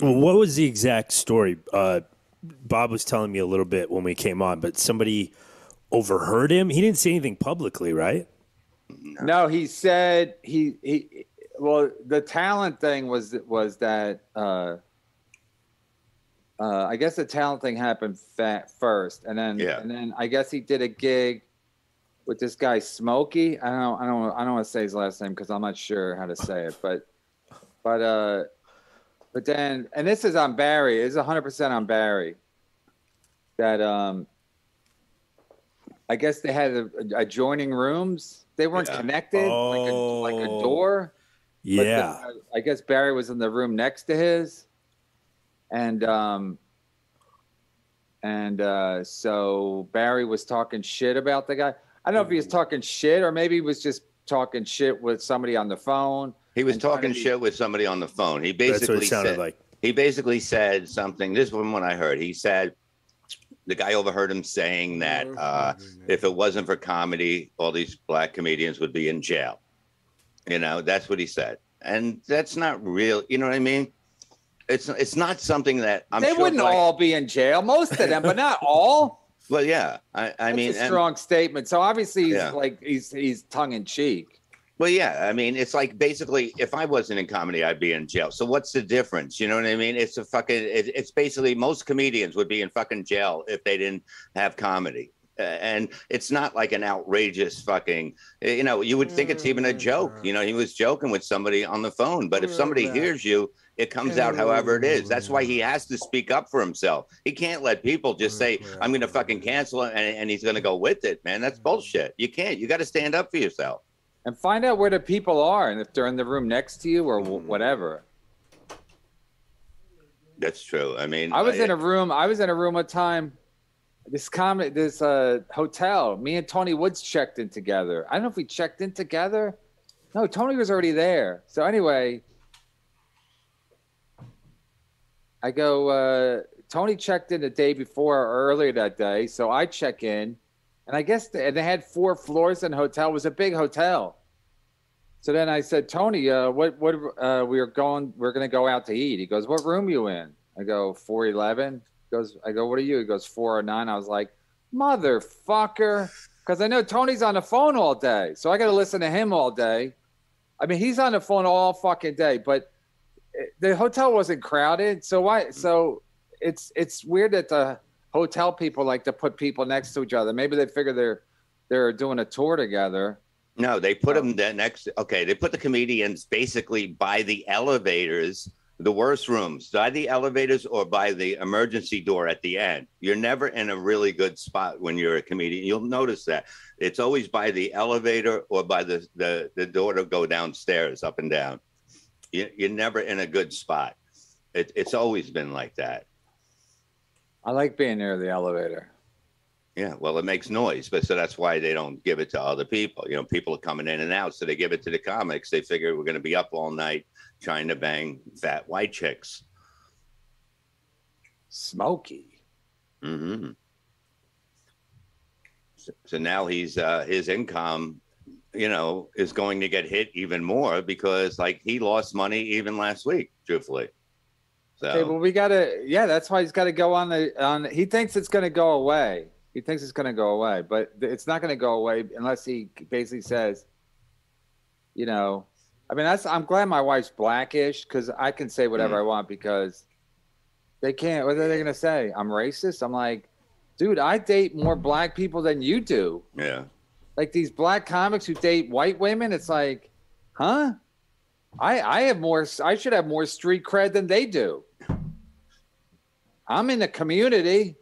S13: Well, what was the exact story? Uh, Bob was telling me a little bit when we came on, but somebody overheard him. He didn't say anything publicly, right?
S10: No, he said he he. Well, the talent thing was was that uh, uh, I guess the talent thing happened fa- first, and then
S2: Yeah.
S10: and then I guess he did a gig with this guy Smokey. I don't I don't I don't want to say his last name because I'm not sure how to say it, but but uh, but then and this is on Barry. It's 100 percent on Barry. That um, I guess they had a, adjoining rooms. They weren't
S13: Yeah.
S10: connected, like a like a door. But then,
S13: Yeah.
S10: uh, I guess Barry was in the room next to his, and um, and uh, so Barry was talking shit about the guy. I don't know if he was talking shit or maybe he was just talking shit with somebody on the phone.
S2: He was
S10: and trying to
S2: talking
S10: be-
S2: shit with somebody on the phone. He
S13: That's what
S2: basically
S13: it sounded
S2: said,
S13: like.
S2: he basically said something. This was what I heard. He said the guy overheard him saying that uh, if it wasn't for comedy, all these black comedians would be in jail. You know, that's what he said, and that's not real. You know what I mean? It's it's not something that I'm.
S10: they
S2: sure
S10: wouldn't
S2: black-
S10: all be in jail, most of them, but not [laughs] all.
S2: Well, yeah. I, I
S10: That's
S2: mean,
S10: a
S2: and-
S10: strong statement. So obviously, he's
S2: Yeah.
S10: like he's he's tongue in cheek.
S2: Well, yeah. I mean, it's like basically, if I wasn't in comedy, I'd be in jail. So what's the difference? You know what I mean? It's a fucking. It, it's basically most comedians would be in fucking jail if they didn't have comedy. And it's not like an outrageous fucking. You know, you would think it's even a mm, joke. Mm. You know, he was joking with somebody on the phone, but if somebody hears you, it comes out however it is. That's why he mm. has to speak up for himself. He can't let people just say, "I'm going to fucking cancel it," and, and he's going to go with it. Man, that's bullshit. You can't. You got to stand up for yourself.
S10: And find out where the people are and if they're in the room next to you or
S2: Mm-hmm.
S10: whatever.
S2: That's true. I mean,
S10: I was in a room. I was in a room one time. This comedy, this uh, hotel. Me and Tony Woods checked in together. I don't know if we checked in together. No, Tony was already there. So anyway, I go. Uh, Tony checked in the day before or earlier that day, so I check in, and I guess they, and they had four floors in the hotel. It was a big hotel. So then I said, Tony, uh, what what uh, we are going? We're to go out to eat. He goes, what room you in? I go four eleven. Goes, I go, what are you? He goes four or nine. I was like, motherfucker, because I know Tony's on the phone all day, so I got to listen to him all day. I mean, he's on the phone all fucking day, but eh, the hotel wasn't crowded, so why? So it's it's weird that the hotel people like to put people next to each other. Maybe they figure they're they're doing a tour together.
S2: No, they put oh. them the next. Okay, they put the comedians basically by the elevators, the worst rooms, by the elevators or by the emergency door at the end. You're never in a really good spot when you're a comedian. You'll notice that it's always by the elevator or by the the, the door to go downstairs, up and down. You, you're never in a good spot. It, it's always been like that.
S10: I like being near the elevator.
S2: Yeah, well, it makes noise, but so that's why they don't give it to other people. You know, people are coming in and out, so they give it to the comics. They figure we're going to be up all night trying to bang fat white chicks.
S10: Smoky.
S2: Mm-hmm. So, so now he's uh, his income, you know, is going to get hit even more because like he lost money even last week, truthfully. So
S10: Okay, well, we gotta. Yeah, that's why he's got to go on the. On he thinks it's going to go away. He thinks it's going to go away, but it's not going to go away unless he basically says, you know, I mean, that's. I'm glad my wife's blackish because I can say whatever mm. I want because they can't. What are they going to say? I'm racist. I'm like, dude, I date more black people than you do.
S2: yeah.
S10: Like these black comics who date white women. It's like, huh? I I have more. I should have more street cred than they do. I'm in the community.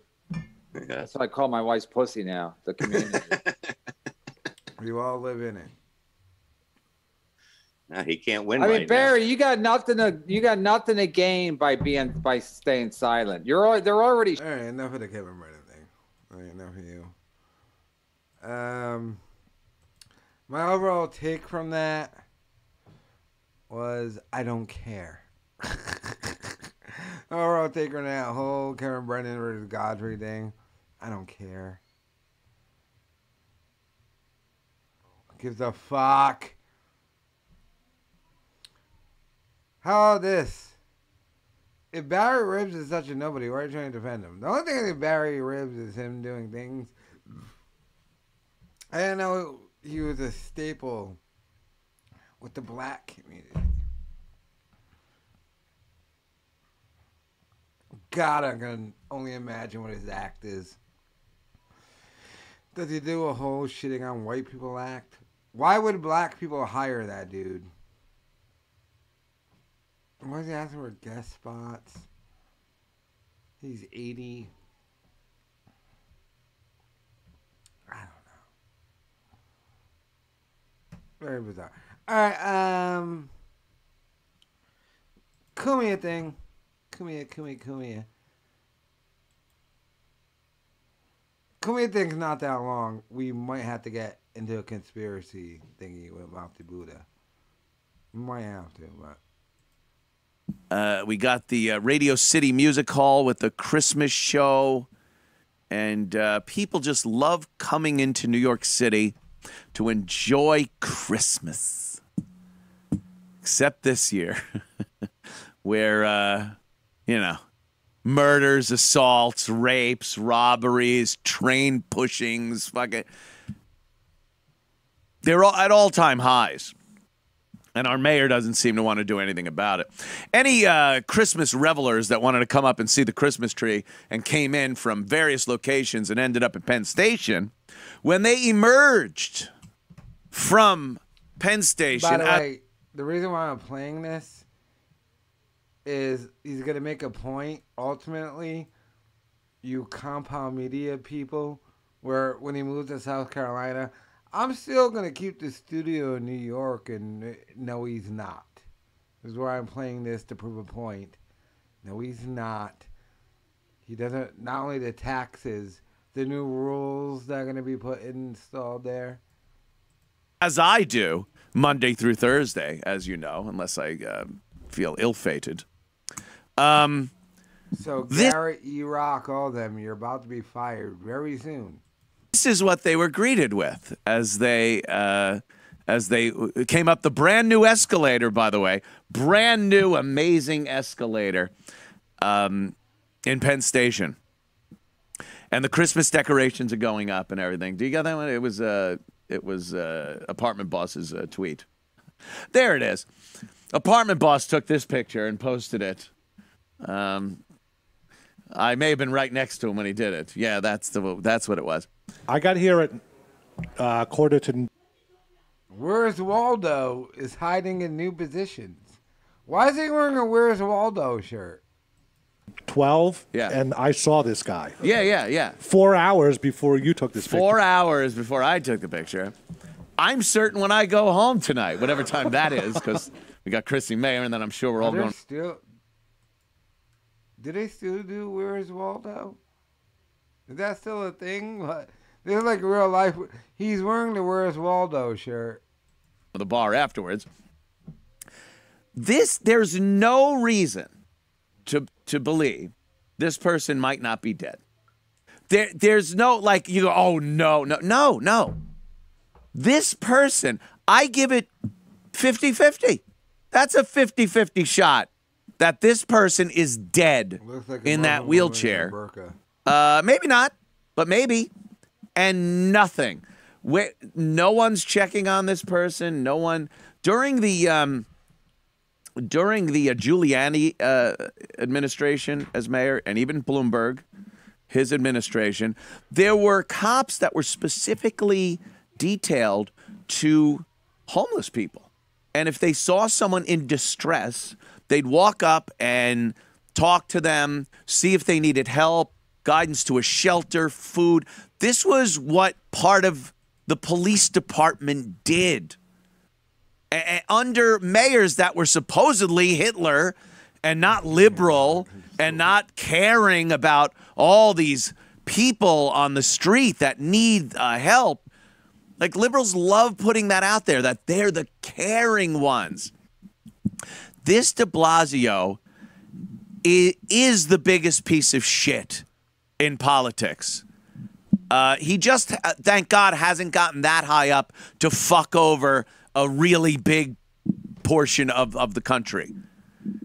S10: That's what I call my wife's pussy now. The community. [laughs]
S4: You all live in it.
S2: Nah, he can't win.
S10: I mean,
S2: right now.
S10: Barry, you got nothing to you got nothing to gain by being by staying silent. You're al- they're already.
S4: All right, enough of the Kevin Brennan thing. All right, enough of you. Um, my overall take from that was I don't care. [laughs] overall take from that whole Kevin Brennan versus Godfrey thing, I don't care. Gives a fuck. How about this? If Barry Ribs is such a nobody, why are you trying to defend him? The only thing that Barry Ribs is him doing things. I didn't know he was a staple with the black community. God, I can only imagine what his act is. Does he do a whole shitting on white people act? Why would black people hire that dude? Is he asking for guest spots? He's 80. I don't know. Very bizarre. Alright, um. Cumia thing. Cumia, Cumia, Cumia. Kumi thinks not that long. We might have to get into a conspiracy thingy with Mount Buddha. Might have to, but
S14: Uh, we got the uh, Radio City Music Hall with the Christmas show. And uh, people just love coming into New York City to enjoy Christmas. Except this year, [laughs] where, uh, you know, murders, assaults, rapes, robberies, train pushings, fucking. They're all at all time highs. And our mayor doesn't seem to want to do anything about it. Any uh, Christmas revelers that wanted to come up and see the Christmas tree and came in from various locations and ended up at Penn Station, when they emerged from Penn Station,
S4: by the way, the reason why I'm playing this is he's gonna make a point. Ultimately, you compound media people, where when he moved to South Carolina, I'm still gonna keep the studio in New York, and uh, no, he's not. This is where I'm playing this to prove a point. No, he's not. He doesn't. Not only the taxes, the new rules that are gonna be put installed there.
S14: as I do Monday through Thursday, as you know, unless I uh, feel ill-fated. Um,
S4: So Garrett, E Rock, all them, you're about to be fired very soon.
S14: This is what they were greeted with as they uh, as they came up the brand new escalator. By the way, brand new, amazing escalator um, in Penn Station, and the Christmas decorations are going up and everything. Do you got that one? It was uh, it was uh, apartment boss's uh, tweet. There it is. Apartment boss took this picture and posted it. Um, I may have been right next to him when he did it. Yeah, that's the that's what it was.
S15: I got here at uh, quarter to.
S4: Where's Waldo is hiding in new positions. Why is he wearing a Where's Waldo shirt?
S15: 12
S14: Yeah.
S15: and I saw this guy.
S14: Yeah, yeah, yeah.
S15: Four hours before you took this
S14: Four hours before I took the picture. I'm certain when I go home tonight, whatever time that is, because we got Chrissie Mayr, and then I'm sure we're all going.
S4: still? Do they still do Where's Waldo? Is that still a thing? What? This is like real life. He's wearing the Where's Waldo shirt.
S14: the bar afterwards. This there's no reason to to believe this person might not be dead. There there's no like you go, oh no, no, no, no. This person, I give it 50-50. That's a 50-50 shot that this person is dead
S4: like
S14: in that wheelchair.
S4: in a burqa.
S14: Uh, maybe not, but maybe. And nothing. Where, no one's checking on this person. No one during the um, during the uh, Giuliani uh, administration as mayor, and even Bloomberg, his administration, there were cops that were specifically detailed to homeless people. And if they saw someone in distress, they'd walk up and talk to them, see if they needed help, guidance to a shelter, food. This was what part of the police department did. A- under mayors that were supposedly Hitler and not liberal and not caring about all these people on the street that need uh, help. Like liberals love putting that out there that they're the caring ones. This de Blasio i- is the biggest piece of shit in politics. Uh, he just, uh, thank God, hasn't gotten that high up to fuck over a really big portion of, of the country.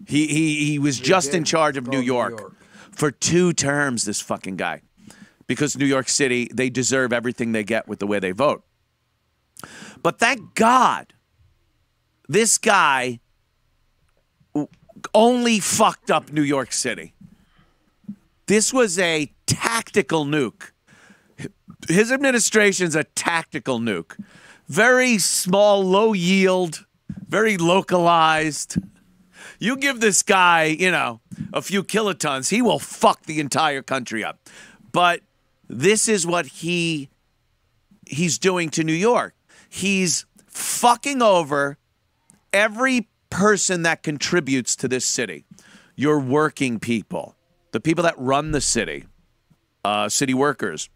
S14: He, he, he was just in charge of New York, for two terms, this fucking guy. Because New York City, they deserve everything they get with the way they vote. But thank God, this guy only fucked up New York City. This was a tactical nuke. His administration's a tactical nuke. Very small, low yield, very localized. You give this guy, you know, a few kilotons, he will fuck the entire country up. But this is what he he's doing to New York. He's fucking over every person that contributes to this city. Your working people, the people that run the city, uh, city workers,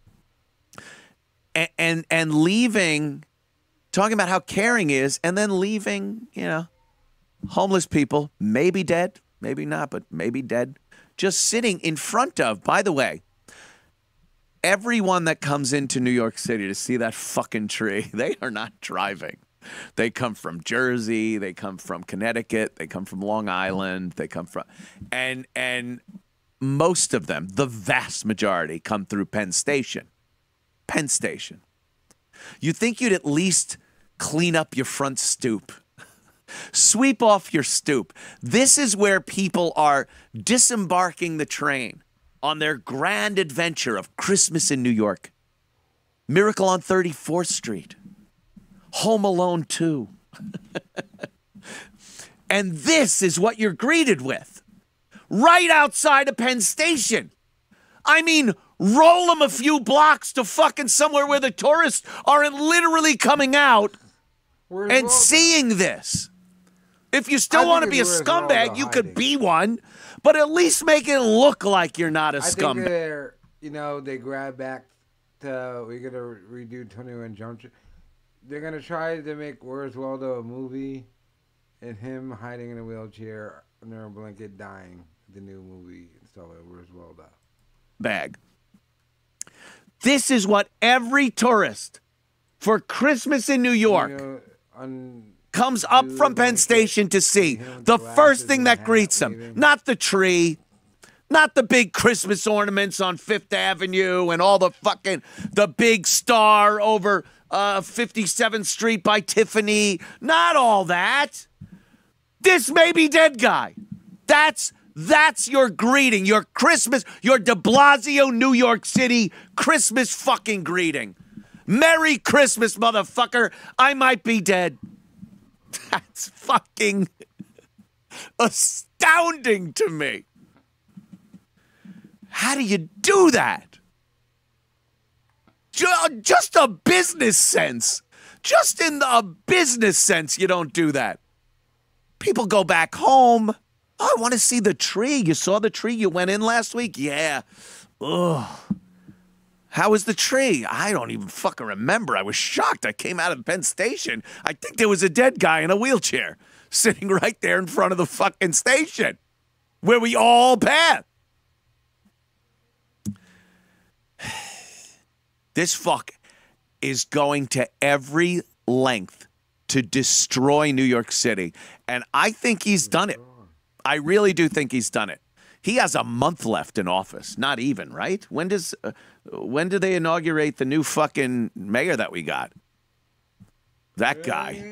S14: and and, and leaving, talking about how caring is, and then leaving, you know, homeless people, maybe dead, maybe not, but maybe dead, just sitting in front of. By the way, everyone that comes into New York City to see that fucking tree, [laughs] they are not driving. They come from Jersey, they come from Connecticut, they come from Long Island, they come from and and most of them, the vast majority come through Penn Station. Penn Station. You think you'd at least clean up your front stoop. Sweep off your stoop. This is where people are disembarking the train on their grand adventure of Christmas in New York. Miracle on 34th Street. Home Alone 2. [laughs] and this is what you're greeted with right outside of Penn Station. I mean, roll them a few blocks to fucking somewhere where the tourists aren't literally coming out and seeing this. If you still want to be a
S4: it's where it's all
S14: scumbag, you could be one, but at least make it look like you're not a
S4: I
S14: scumbag.
S4: you know, they grab back to we're gonna redo 21 Jump Street. They're gonna try to make Where's Waldo a movie, and him hiding in a wheelchair under a blanket, dying. The new movie like Where's Waldo.
S14: bag. This is what every tourist for Christmas in New York
S4: You know, on
S14: comes up from Penn Station to see. The first thing that greets them, not the tree, not the big Christmas ornaments on Fifth Avenue and all the fucking the big star over uh, 57th Street by Tiffany, not all that. This may be dead guy. That's that's your greeting, your Christmas, your De Blasio, New York City Christmas fucking greeting. Merry Christmas, motherfucker. I might be dead. [laughs] That's fucking astounding to me. How do you do that? Ju- uh, Just a business sense. Just in the business sense, you don't do that. People go back home. Oh, I want to see the tree. You saw the tree you went in last week? Yeah. Ugh. How was the tree? I don't even fucking remember. I was shocked. I came out of Penn Station. I think there was a dead guy in a wheelchair [laughs] sitting right there in front of the fucking station where we all passed. This fuck is going to every length to destroy New York City. And I think he's done it. I really do think he's done it. He has a month left in office, not even, right? When does uh, when do they inaugurate the new fucking mayor that we got? That guy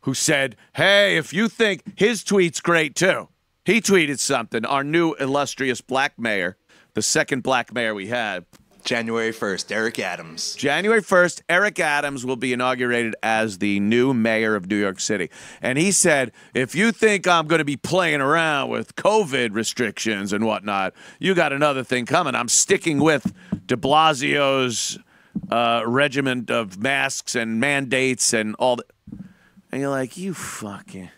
S14: who said, "Hey, if you think his tweet's great too." He tweeted something, our new illustrious black mayor, the second black mayor we had.
S9: January 1st, Eric Adams.
S14: January 1st, Eric Adams will be inaugurated as the new mayor of New York City. And he said, if you think I'm going to be playing around with COVID restrictions and whatnot, you got another thing coming. I'm sticking with de Blasio's uh, regiment of masks and mandates and all that. And you're like, you fucking.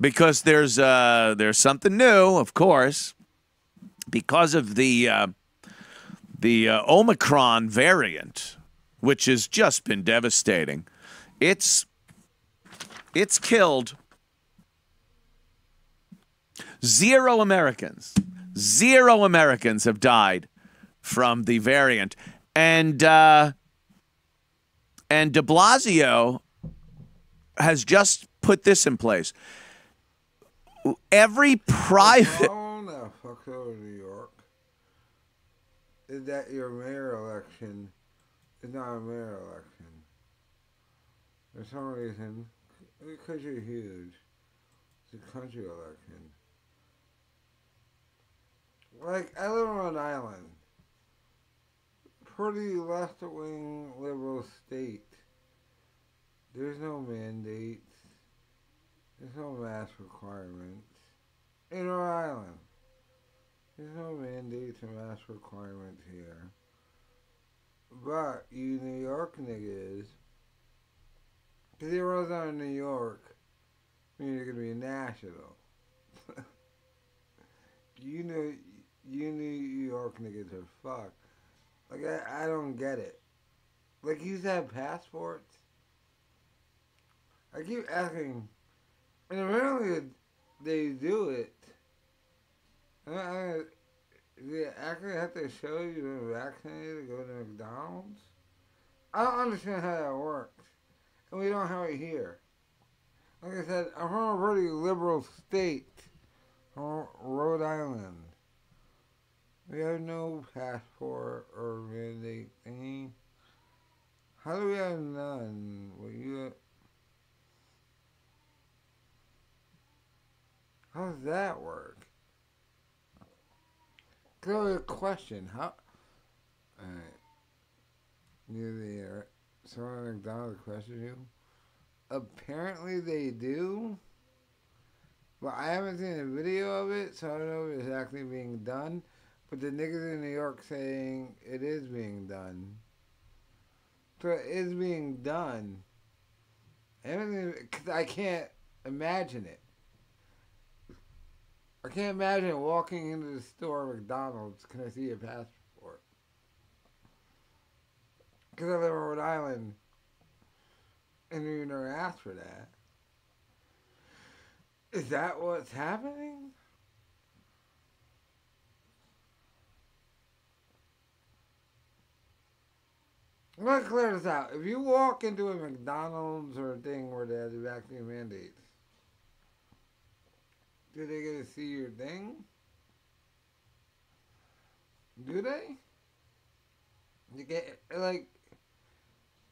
S14: Because there's uh, there's something new, of course, because of the. Uh, the uh, Omicron variant, which has just been devastating. It's it's killed zero Americans. Zero Americans have died from the variant, and uh, and De Blasio has just put this in place. Every private.
S4: Oh no, fuck over New York. Is that your mayor election? It's not a mayor election. For some reason, because you're huge, it's a country election. Like, I live on Rhode Island. Pretty left wing liberal state. There's no mandates. There's no mask requirements. In Rhode Island. There's no mandates or mask requirements here. But you New York niggas, because it runs out of New York, I mean you're gonna be national. [laughs] you know, you New York niggas are fucked. Like I, I don't get it. Like you have passports. I keep asking, and apparently they do it. I, they actually have to show you you've been vaccinated to go to McDonald's. I don't understand how that works, and we don't have it here. Like I said, I'm from a pretty liberal state, from Rhode Island. We have no passport or mandate thingy. How do we have none? Well, you. How does that work? A question. How? Alright. Near the uh, someone at McDonald's question you. Apparently they do. But I haven't seen a video of it, so I don't know if it's actually being done. But the niggas in New York saying it is being done. So it is being done. I can't imagine it. I can't imagine walking into the store McDonald's. Can I see a passport? Because I live in Rhode Island, and you never asked for that. Is that what's happening? Let's clear this out. If you walk into a McDonald's or a thing where they have the vaccine mandates, do they get to see your thing? Do they? You get like,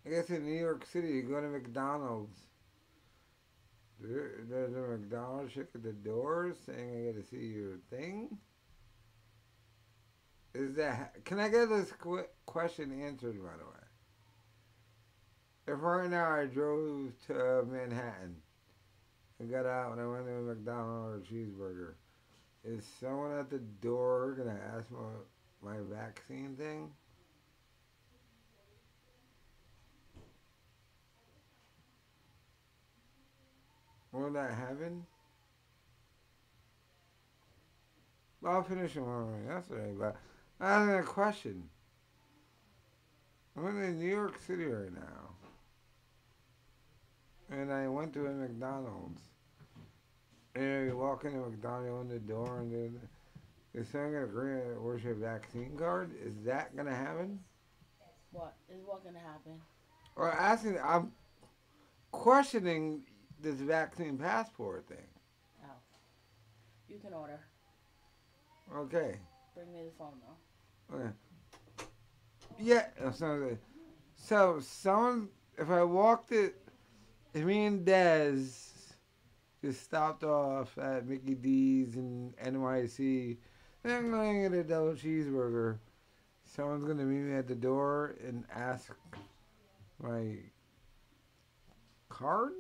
S4: I guess in New York City, you go to McDonald's. There- There's a McDonald's chick at the door saying I get to see your thing. Is that? Can I get this qu- question answered? By the way, if right now I drove to Manhattan I got out and I went to a McDonald's or a cheeseburger. Is someone at the door gonna ask my my vaccine thing? Will that happen? I'll finish it one yesterday, but I have a question. I'm in New York City right now and I went to a McDonald's. And you walk into McDonald's, on the door, and then is someone gonna agree to where's your vaccine card? Is that gonna happen?
S16: What is what gonna happen?
S4: Or asking, I'm questioning this vaccine passport thing.
S16: Oh, you can order.
S4: Okay.
S16: Bring me the phone though.
S4: Okay. Yeah. So, so someone, if I walked it, me and Dez just stopped off at Mickey D's in NYC, and I'm going to get a double cheeseburger. Someone's gonna meet me at the door and ask my card.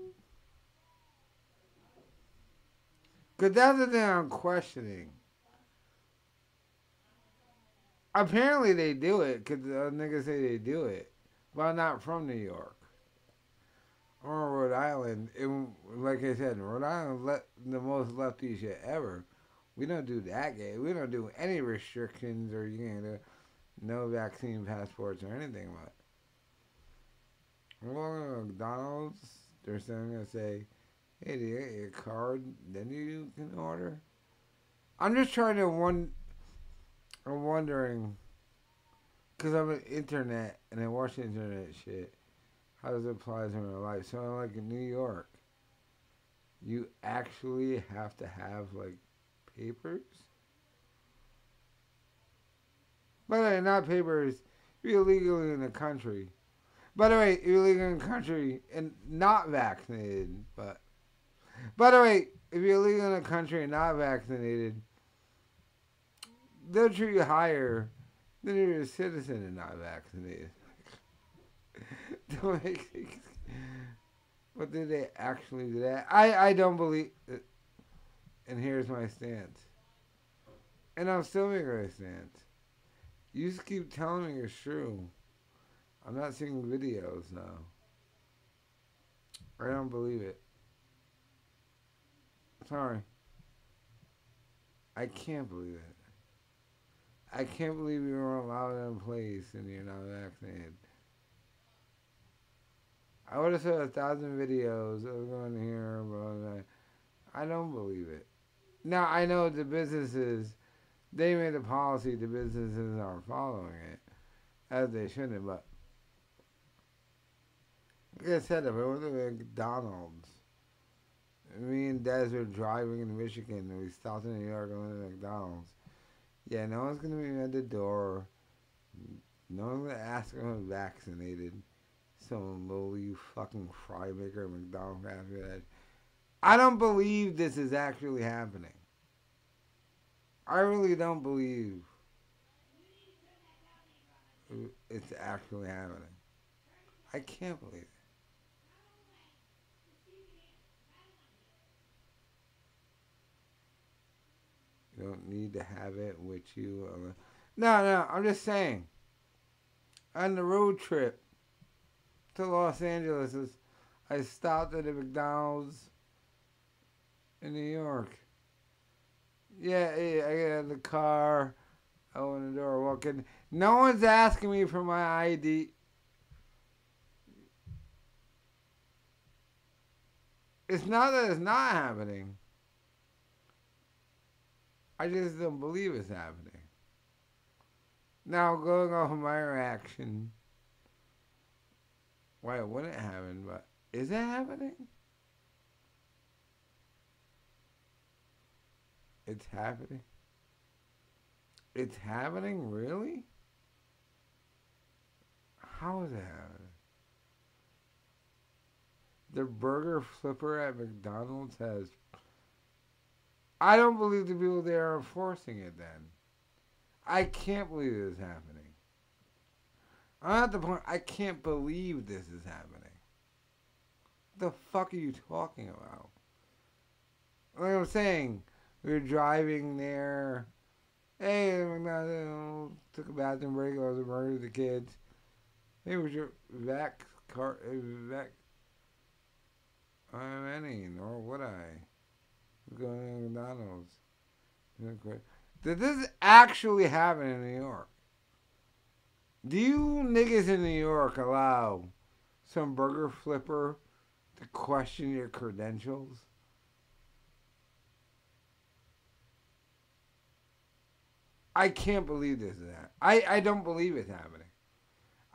S4: Cause that's the thing I'm questioning. Apparently they do it, cause the niggas say they do it, but I'm not from New York or Rhode Island. And like I said, Rhode Island le- the most lefty shit ever. We don't do that gay. We don't do any restrictions or you know, no vaccine passports or anything. Going to McDonald's. They're saying gonna say, "Hey, do you get your card? Then you can order." I'm just trying to one. I'm wondering, cause I'm an internet and I watch internet shit. How does it apply to my life? So like in New York, you actually have to have like papers. By the way, not papers. You're illegally in the country. By the way, illegal in the country and not vaccinated, but by the way, if you're illegal in the country and not vaccinated, they'll treat you higher than if you're a citizen and not vaccinated. [laughs] But did they actually do that? I, I don't believe it. And here's my stance. And I'm still making my stance. You just keep telling me it's true. I'm not seeing videos now. I don't believe it. Sorry. I can't believe it. I can't believe you were allowed in place and you're not vaccinated. I would have said a thousand videos. Was going here, blah. I don't believe it. Now I know the businesses, they made a policy. The businesses are following it, as they shouldn't. But like I said, if it was a McDonald's, me and Des were driving in Michigan, and we stopped in New York and went to McDonald's. Yeah, no one's gonna be at the door. No one's gonna ask if I'm vaccinated. Some fucking fry maker McDonald's after that. I don't believe this is actually happening. I really don't believe it's actually happening. I can't believe it. You don't need to have it with you. No, no, I'm just saying. On the road trip to Los Angeles, is- I stopped at a McDonald's in New York. Yeah, yeah, I get in the car. I open the door, walk in. No one's asking me for my ID. It's not that it's not happening. I just don't believe it's happening. Now, going off of my reaction, why it wouldn't happen, but is it happening? It's happening. It's happening, really? How is it happening? The burger flipper at McDonald's has. I don't believe the people there are enforcing it then. I can't believe is happening. I'm at the point I can't believe this is happening. What the fuck are you talking about? Like I'm saying, we were driving there. Hey, McDonald's took a bathroom break. I was a murder the kids. Hey, was your vac car uh, vac? I'm any, nor would I. Going to McDonald's. Did this actually happen in New York? Do you niggas in New York allow some burger flipper to question your credentials? I can't believe this is that. I, I don't believe it's happening.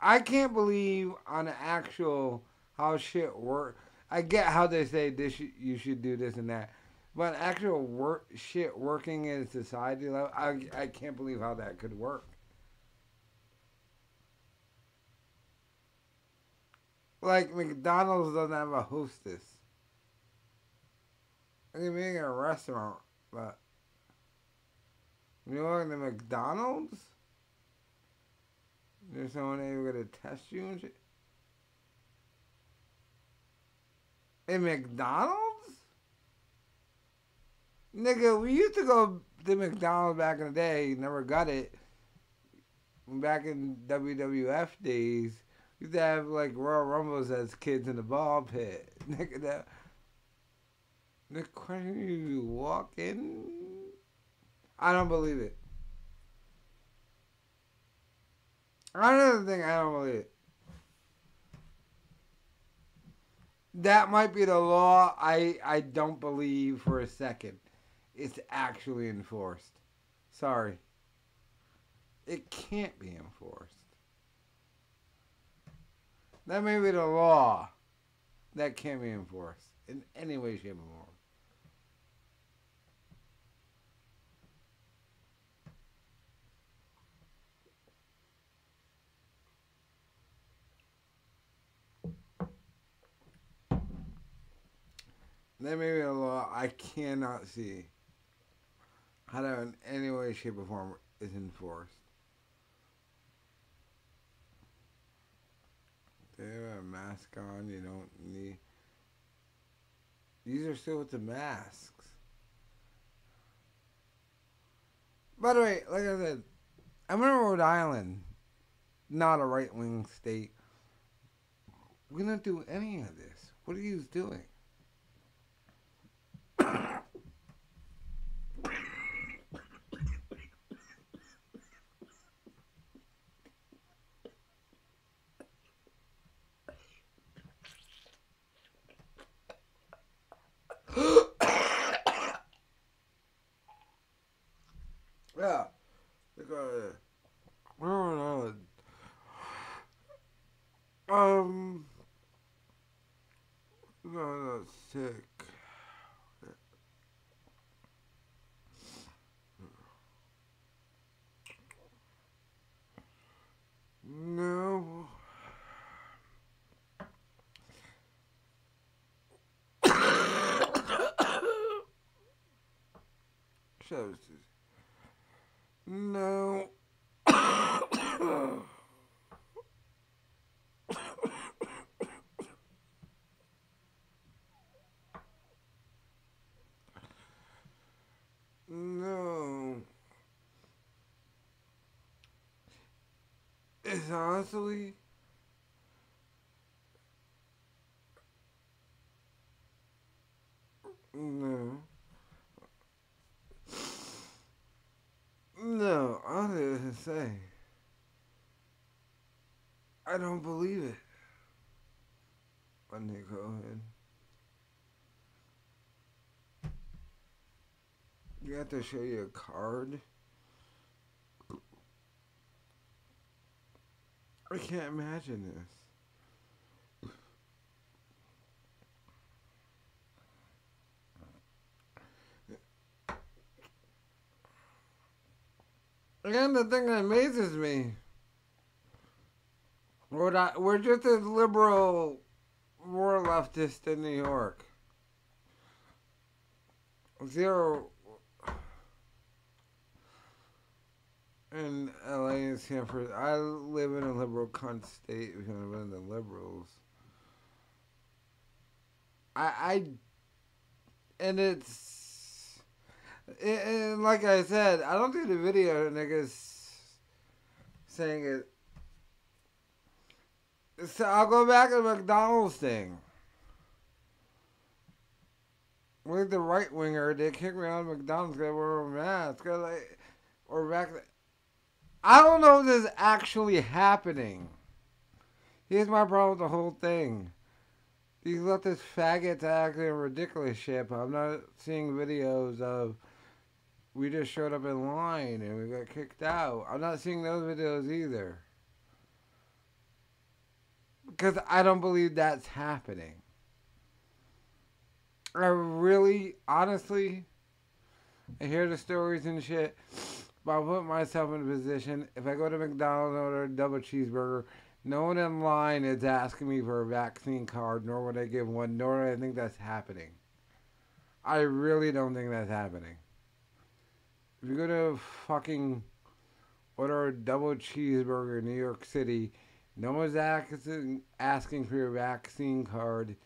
S4: I can't believe on actual how shit work. I get how they say this you should do this and that, but actual work shit working in society level, I I can't believe how that could work. Like McDonald's doesn't have a hostess. I mean, being a restaurant, but you going to McDonald's? There's someone able to test you and shit. In McDonald's? Nigga, we used to go to McDonald's back in the day. Never got it. Back in WWF days, used to have like Royal Rumbles as kids in the ball pit. [laughs] Nigga, that. The question you walk in. I don't believe it. Another thing, I don't believe it. That might be the law. I I don't believe for a second it's actually enforced. Sorry. It can't be enforced. That may be the law. That can't be enforced in any way, shape, or form. That may be a law I cannot see how that in any way, shape, or form is enforced. They have a mask on, you don't need. These are still with the masks. By the way, like I said, I'm in Rhode Island, not a right wing state. We don't do any of this. What are you doing? [coughs] [coughs] It's honestly. No. No, don't even say. I don't believe it. Let me go ahead. You have to show you a card. I can't imagine this. And the thing that amazes me, we're, not, we're just as liberal, more leftist in New York. Zero in LA and Stanford. I live in a liberal cunt state because I've been the liberals. I, I, and it's, it, and like I said, I don't do the video niggas saying it. So I'll go back to the McDonald's thing. With the right winger, they kick me out of McDonald's because I wear a mask. Cause like, or back. I don't know if this is actually happening. Here's my problem with the whole thing. These leftist faggots acting ridiculous shit, but I'm not seeing videos of we just showed up in line and we got kicked out. I'm not seeing those videos either. Because I don't believe that's happening. I really, honestly, I hear the stories and shit, but I'll put myself in a position. If I go to McDonald's and order a double cheeseburger, no one in line is asking me for a vaccine card, nor would I give one, nor do I think that's happening. I really don't think that's happening. If you go to fucking order a double cheeseburger in New York City, no one's asking, asking for your vaccine card,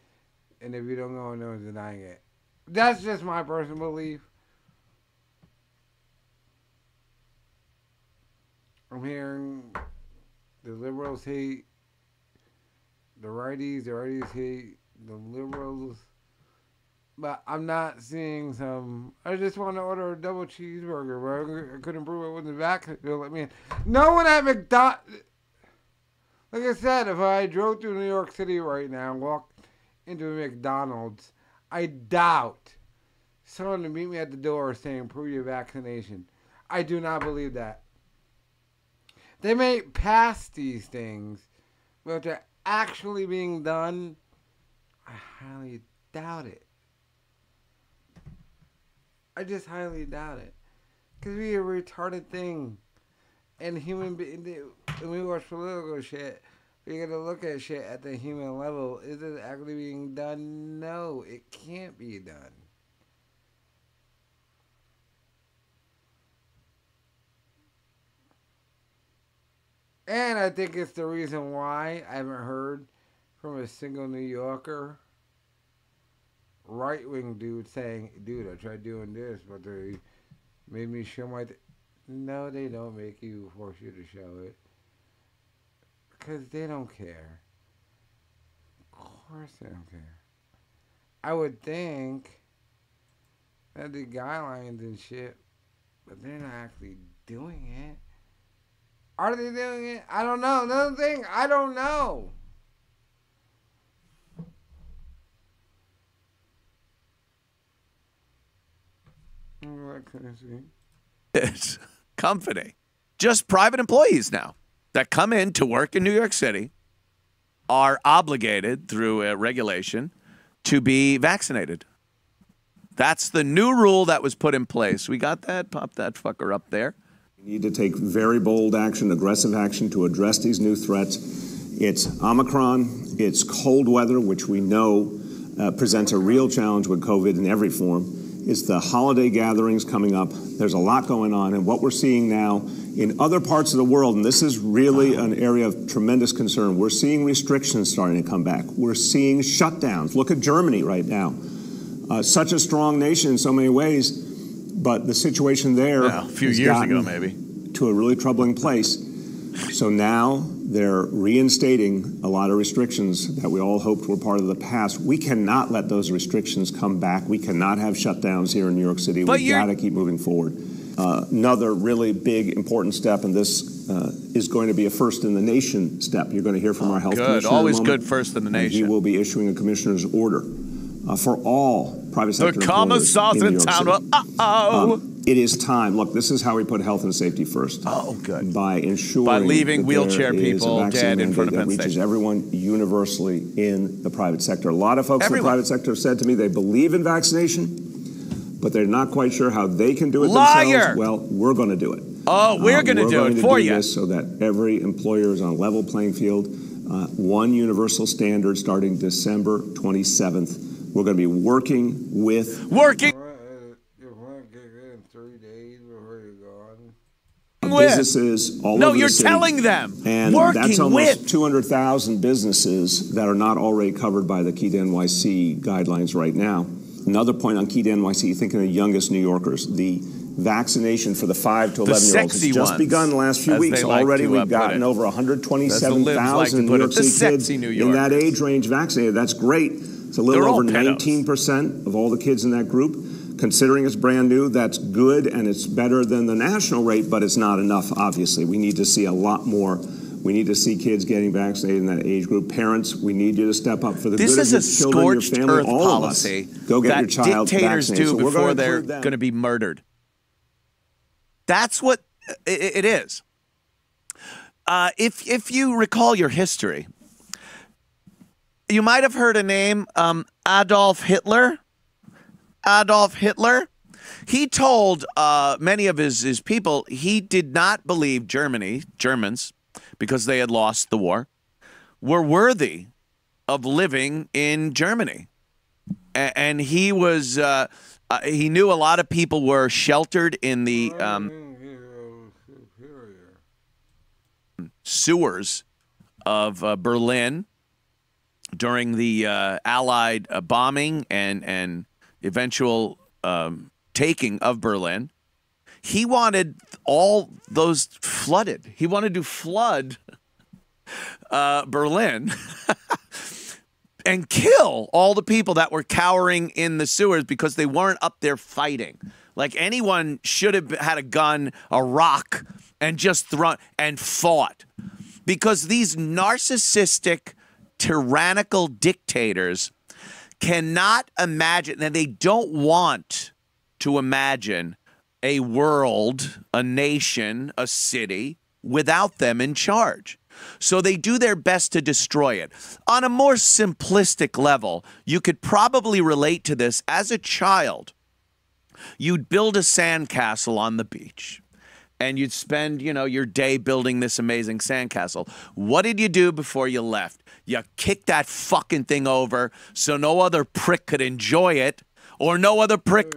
S4: and if you don't go, no one's denying it. That's just my personal belief. I'm hearing the liberals hate the righties, the righties hate the liberals. But I'm not seeing some. I just want to order a double cheeseburger, but I couldn't prove it wasn't. They'll let me in. No one at McDonald's. Like I said, if I drove through New York City right now and walked into a McDonald's, I doubt someone to meet me at the door saying, prove your vaccination. I do not believe that. They may pass these things, but if they're actually being done, I highly doubt it. I just highly doubt it. Because we a retarded thing. And human beings, when we watch political shit, we gotta look at shit at the human level. Is it actually being done? No, it can't be done. And I think it's the reason why I haven't heard from a single New Yorker, right wing dude saying, dude, I tried doing this, but they made me show my. Th-. No, they don't make you, force you to show it. Because they don't care. Of course they don't care. I would think that the guidelines and shit, but they're not actually doing it. Are they doing it? I don't know. Another thing, I don't know.
S14: It's company, just private employees now that come in to work in New York City are obligated through a regulation to be vaccinated. That's the new rule that was put in place. We got that? Pop that fucker up there.
S17: We need to take very bold action, aggressive action to address these new threats. It's Omicron, it's cold weather, which we know uh, presents a real challenge with COVID in every form, It's the holiday gatherings coming up. There's a lot going on. And what we're seeing now in other parts of the world, and this is really an area of tremendous concern, we're seeing restrictions starting to come back. We're seeing shutdowns. Look at Germany right now. Uh, such a strong nation in so many ways, but the situation there
S14: Yeah, a few years ago, maybe.
S17: to a really troubling place. So now they're reinstating a lot of restrictions that we all hoped were part of the past. We cannot let those restrictions come back. We cannot have shutdowns here in New York City.
S14: But
S17: We've got to keep moving forward. Uh, another really big, important step, and this uh, is going to be a first in the nation step. You're going to hear from our health
S14: good.
S17: commissioner.
S14: Always good first in the
S17: and He will be issuing a commissioner's order uh, for all private
S14: The
S17: sector employers
S14: south
S17: in
S14: town. Uh-oh.
S17: Um, it is time. Look, this is how we put health and safety first.
S14: Oh, good.
S17: By ensuring
S14: By leaving
S17: that
S14: wheelchair
S17: there is a
S14: people dead in front of Penn
S17: that reaches everyone universally in the private sector. A lot of folks in the private sector have said to me they believe in vaccination, but they're not quite sure how they can do it
S14: Liar!
S17: themselves. Well, we're going to do it.
S14: Oh, we're
S17: Uh,
S14: gonna
S17: we're
S14: do it for
S17: do
S14: you.
S17: so that every employer is on a level playing field. Uh, one universal standard starting December 27th. We're going to be working with
S14: Working with.
S17: businesses all
S14: No,
S17: over the city.
S14: No, you're
S17: city.
S14: telling them.
S17: And
S14: Working
S17: that's almost
S14: with.
S17: 200,000 businesses that are not already covered by the Key to NYC guidelines right now. Another point on Key to NYC, thinking of the youngest New Yorkers, the vaccination for the 5 to 11 year olds has just
S14: ones,
S17: begun the last few weeks.
S14: like
S17: Already
S14: to, uh,
S17: we've gotten over
S14: As the libs like
S17: 127,000 New York City kids
S14: sexy New
S17: in that age range vaccinated. That's great. It's a little over
S14: pedos.
S17: 19% of all the kids in that group. Considering it's brand new, that's good and it's better than the national rate, but it's not enough, obviously. We need to see a lot more. We need to see kids getting vaccinated in that age group. Parents, we need you to step up for the
S14: This
S17: good
S14: is
S17: of
S14: a
S17: your children, your
S14: scorched
S17: family,
S14: earth
S17: all
S14: policy
S17: of us. Go get
S14: that
S17: your child
S14: dictators
S17: vaccinated.
S14: do
S17: So
S14: before they're going to be murdered. That's what i- it is. Uh, if if you recall your history, you might have heard a name, um, Adolf Hitler. Adolf Hitler. He told uh, many of his, his people he did not believe Germany, Germans, because they had lost the war, were worthy of living in Germany. A- and he was, uh, uh, he knew a lot of people were sheltered in the um, sewers of uh, Berlin during the uh, Allied uh, bombing and and eventual um, taking of Berlin. He wanted all those flooded. He wanted to flood [laughs] uh, Berlin [laughs] and kill all the people that were cowering in the sewers because they weren't up there fighting. Like anyone should have had a gun, a rock, and just thrown and fought. Because these narcissistic, tyrannical dictators cannot imagine, and they don't want to imagine a world, a nation, a city without them in charge. So they do their best to destroy it. On a more simplistic level, you could probably relate to this as a child. You'd build a sandcastle on the beach and you'd spend, you know, your day building this amazing sandcastle. What did you do before you left? You kicked that fucking thing over so no other prick could enjoy it or no other prick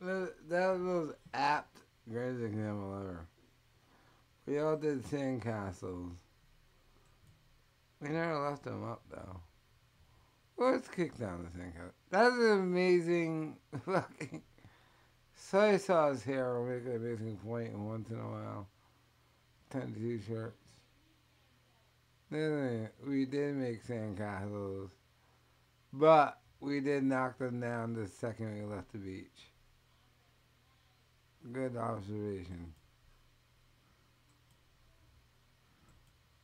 S4: That was apt. Greatest example ever. We all did sandcastles. We never left them up though. Let's kick down the sandcastle. That's an amazing [laughs] fucking. Soy sauce here will make an amazing point once in a while. Ten t-shirts. Then uh, we did make sandcastles, but we did knock them down the second we left the beach. Good observation.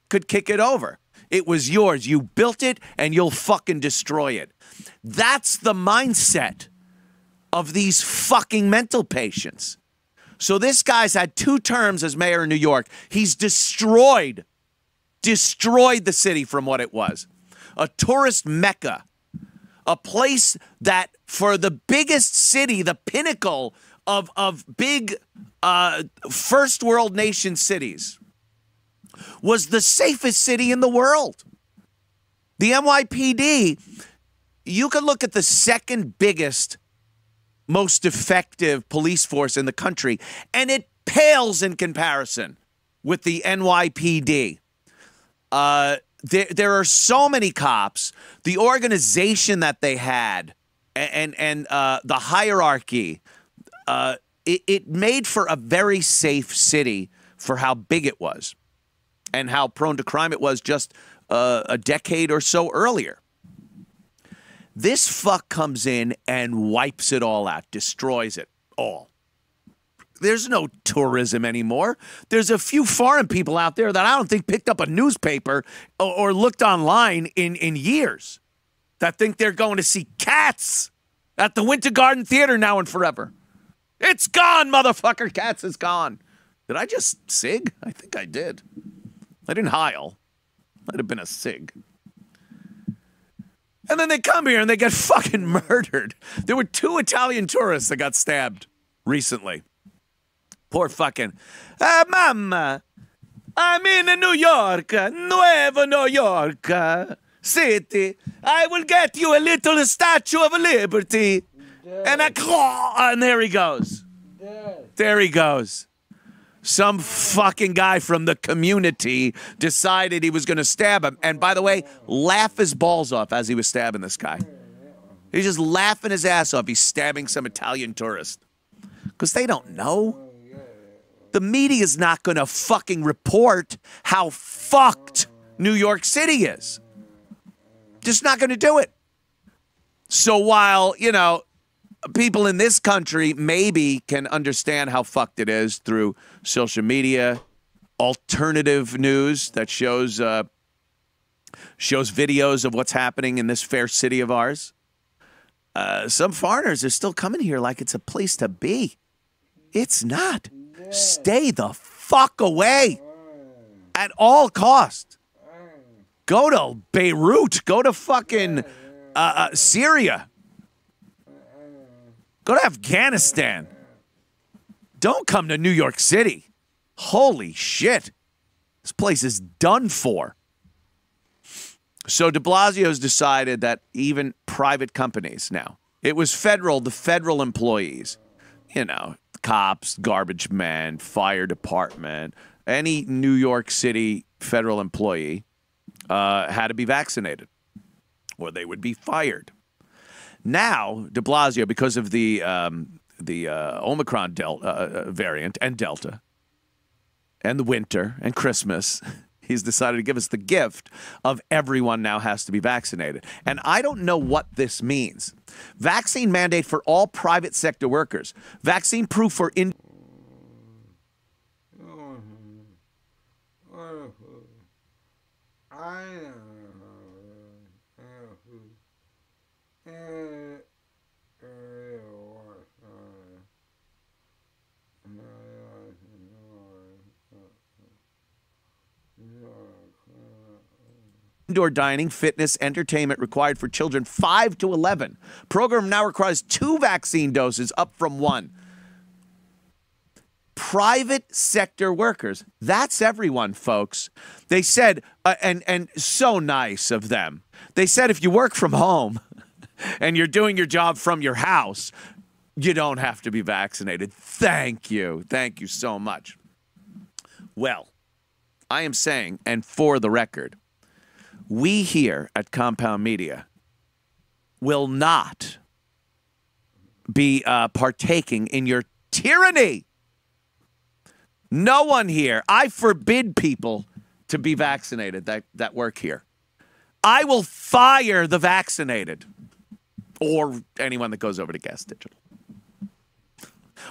S14: could kick it over. It was yours. You built it and you'll fucking destroy it. That's the mindset of these fucking mental patients. So this guy's had two terms as mayor of New York. He's destroyed, destroyed the city from what it was a tourist mecca, a place that for the biggest city, the pinnacle of, of big uh, first world nation cities, was the safest city in the world. The NYPD, you can look at the second biggest, most effective police force in the country, and it pales in comparison with the NYPD. Uh, there, there are so many cops. The organization that they had, and and uh, the hierarchy, uh, it, it made for a very safe city for how big it was, and how prone to crime it was just uh, a decade or so earlier. This fuck comes in and wipes it all out, destroys it all. There's no tourism anymore. There's a few foreign people out there that I don't think picked up a newspaper or, looked online in, in years that think they're going to see cats at the Winter Garden Theater now and forever. It's gone, motherfucker. Cats is gone. Did I just sig? I think I did. I didn't heil. Might have been a sig. And then they come here and they get [laughs] fucking murdered. There were two Italian tourists that got stabbed recently. Poor fucking. Ah, mamma, I'm in New York, Nuevo New York City. I will get you a little Statue of Liberty. And a claw. And there he goes. There he goes. Some fucking guy from the community decided he was going to stab him. And by the way, laugh his balls off as he was stabbing this guy. He's just laughing his ass off. He's stabbing some Italian tourist. Because they don't know. The media is not going to fucking report how fucked New York City is. Just not going to do it. So while, you know, people in this country maybe can understand how fucked it is through social media, alternative news that shows uh, shows videos of what's happening in this fair city of ours. Uh, some foreigners are still coming here like it's a place to be. It's not. Stay the fuck away at all cost. Go to Beirut. Go to fucking uh, uh, Syria. Go to Afghanistan. Don't come to New York City. Holy shit. This place is done for. So de Blasio's decided that even private companies now, it was federal, the federal employees, you know, cops, garbage men, fire department, any New York City federal employee uh, had to be vaccinated or they would be fired. Now, de Blasio, because of the, um, the uh, Omicron del- uh, variant and Delta, and the winter and Christmas, [laughs] he's decided to give us the gift of everyone now has to be vaccinated. And I don't know what this means. Vaccine mandate for all private sector workers. Vaccine proof for in indoor dining, fitness, entertainment required for children 5 to 11. Program now requires two vaccine doses up from one. Private sector workers. That's everyone, folks. They said, uh, and, and so nice of them. They said if you work from home [laughs] and you're doing your job from your house, you don't have to be vaccinated. Thank you. Thank you so much. Well, I am saying, and for the record, we here at Compound Media will not be uh, partaking in your tyranny. No one here. I forbid people to be vaccinated that, that work here. I will fire the vaccinated or anyone that goes over to Gas Digital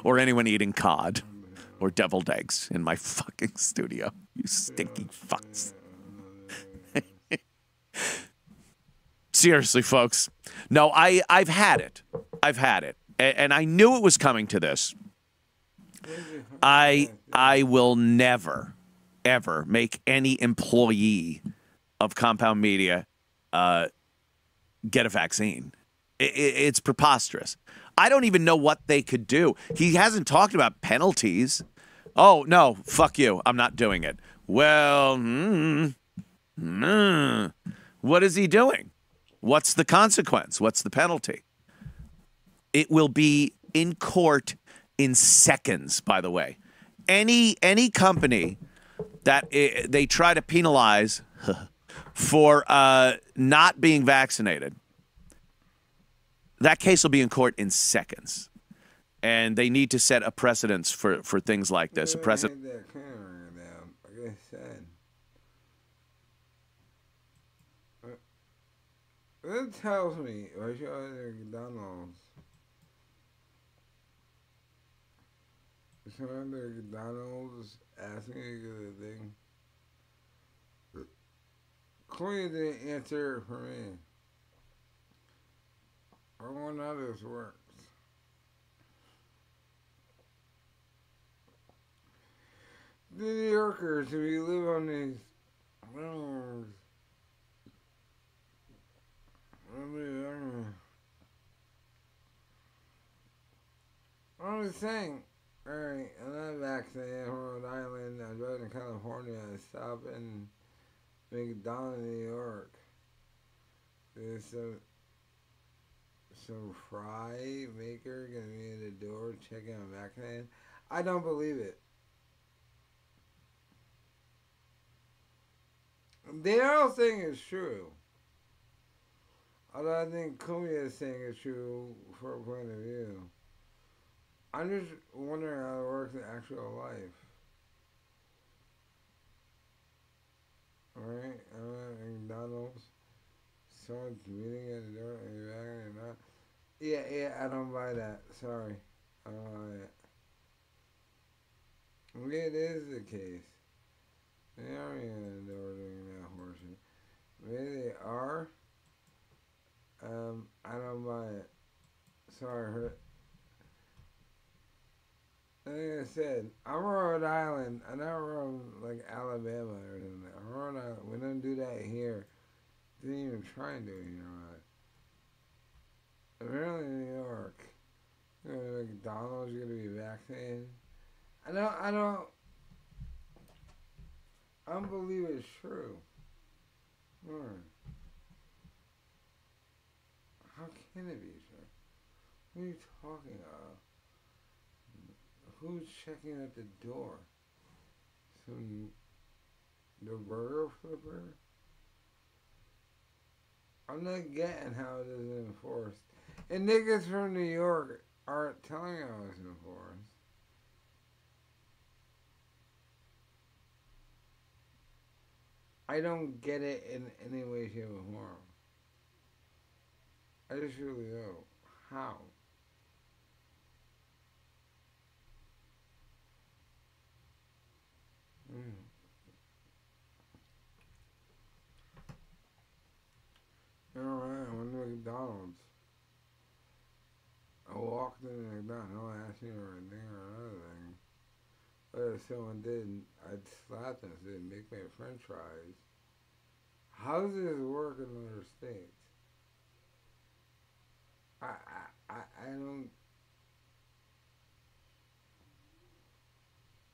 S14: or anyone eating cod or deviled eggs in my [laughs] fucking studio. You stinky fucks. Seriously, folks. No, I, I've had it. I've had it. And I knew it was coming to this. I I will never, ever make any employee of Compound Media uh, get a vaccine. I- I- it's preposterous. I don't even know what they could do. He hasn't talked about penalties. Oh no, fuck you! I'm not doing it. Well, mm, mm, what is he doing? What's the consequence? What's the penalty? It will be in court in seconds, by the way. Any any company that i they try to penalize [laughs] for uh, not being vaccinated, that case will be in court in seconds. And they need to set a precedence for, for things like this. A precedent.
S4: Take that camera down, like I said. Uh, It tells me, I show you the McDonald's. Showing the McDonald's asking you the thing. Clearly didn't answer for me. I wonder how this works. The New Yorkers, if you live on these roads, I'm just saying, alright, I'm not vaccinated in Rhode Island, I drove to California, I stopped in McDonald's, New York. There's some, some fry maker gonna be at the door checking I'm vaccinated. I don't believe it. The other thing is true. Although I think Cumia is saying it's true for a point of view. I'm just wondering how it works in actual life. Alright, I'm at McDonald's. Someone's meeting at the door and you're acting or not. Yeah, yeah, I don't buy that. Sorry. I don't buy it. It is the case. They are in the door doing that horseshit. Maybe they are. Um, I don't buy it. Sorry, hurt. Like I said, I'm Rhode Island. I'm not from like Alabama or something. I'm Rhode Island. We don't do that here. Didn't even try and do it here. Right? Apparently, New York. You know, McDonald's, gonna be vaccinated. I don't. I don't. I don't believe it's true. Hmm. How can it be true? What are you talking about? Who's checking at the door? Some the burger flipper? I'm not getting how it is enforced. And niggas from New York aren't telling how it's enforced. I don't get it in any way, shape, or form. I just really don't. How? Mm. Alright, I went to McDonald's. I walked in McDonald's, me for anything or another thing. But if someone didn't, I'd slap them and say, make me a french fries. How does this work in other states? I, I, I, don't,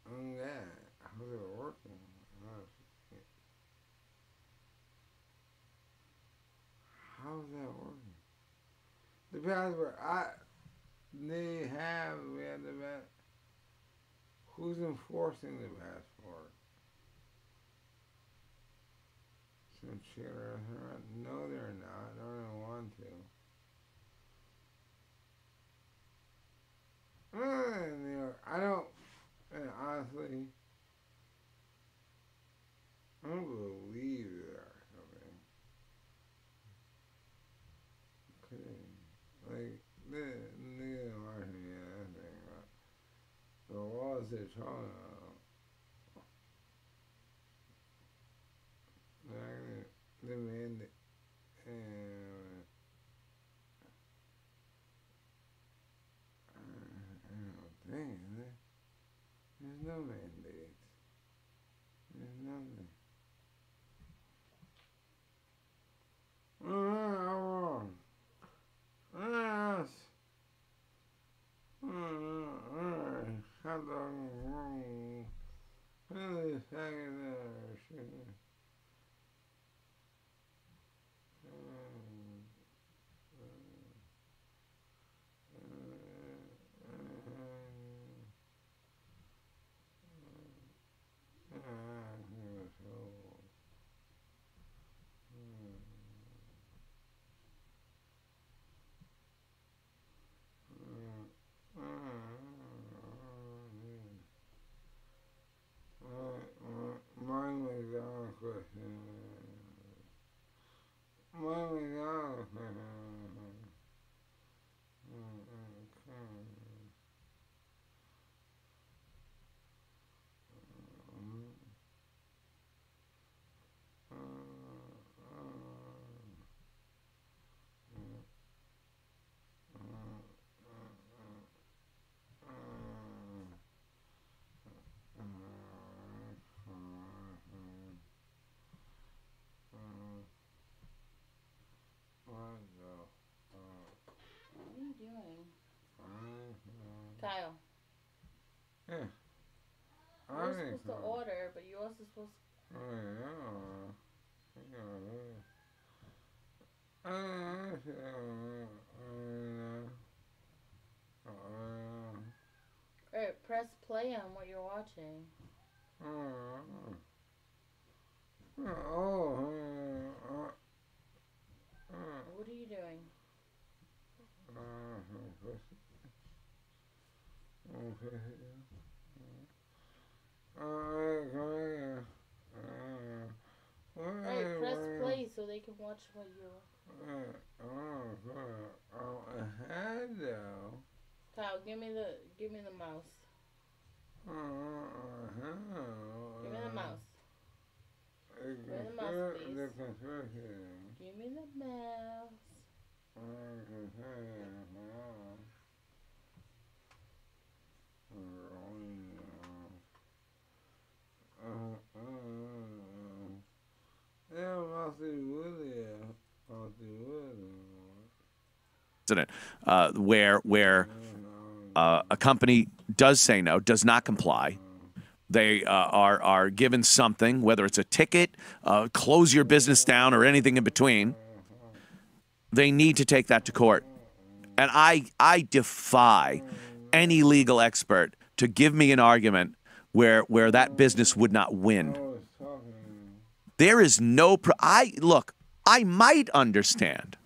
S4: I don't. How's it working? How's that working? The passport, I, they have, we had the passport. Who's enforcing the passport? Some at? No, they're not. I don't want to. Uh, New York, I don't, and honestly, I don't believe there something. Couldn't, like, the nigga in Washington, yeah, that thing, but the laws they're talking about, like, the mandate, and,
S16: Yeah, yeah, yeah. Watching. What are you doing? Alright, press play so they can watch what you're. Kyle, give me the give me the mouse. Give me the mouse. Give me the mouse, please. Give me the mouse.
S14: Incident uh, where where uh, a company does say no, does not comply. They uh, are are given something, whether it's a ticket, uh, close your business down, or anything in between. They need to take that to court, and I I defy any legal expert to give me an argument where where that business would not win. There is no. I look. I might understand.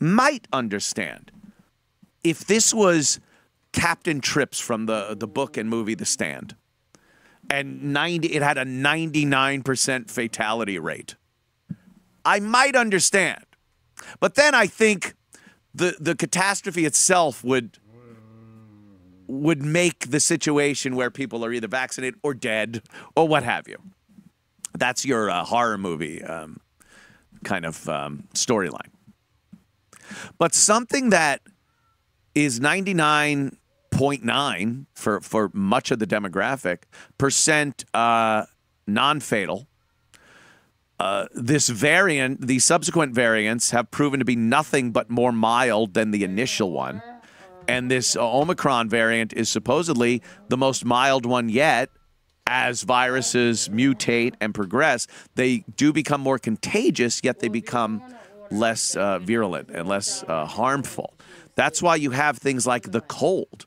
S14: Might understand if this was Captain Trips from the the book and movie The Stand, and ninety it had a ninety nine percent fatality rate. I might understand, but then I think the the catastrophe itself would would make the situation where people are either vaccinated or dead or what have you. That's your uh, horror movie um, kind of um, storyline. But something that is 99.9 for, for much of the demographic percent uh, non fatal. Uh, this variant, the subsequent variants have proven to be nothing but more mild than the initial one. And this Omicron variant is supposedly the most mild one yet. As viruses mutate and progress, they do become more contagious, yet they become less uh, virulent and less uh, harmful. That's why you have things like the cold.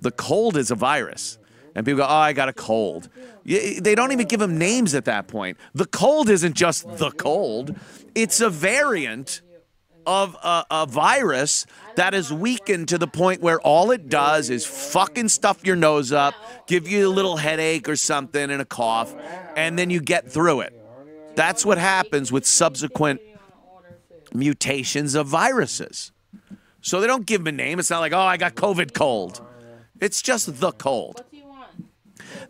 S14: The cold is a virus. And people go, oh, I got a cold. They don't even give them names at that point. The cold isn't just the cold, it's a variant of a, a virus that is weakened to the point where all it does is fucking stuff your nose up, give you a little headache or something and a cough, and then you get through it. That's what happens with subsequent mutations of viruses. So they don't give them a name. It's not like, oh, I got COVID cold. It's just the cold.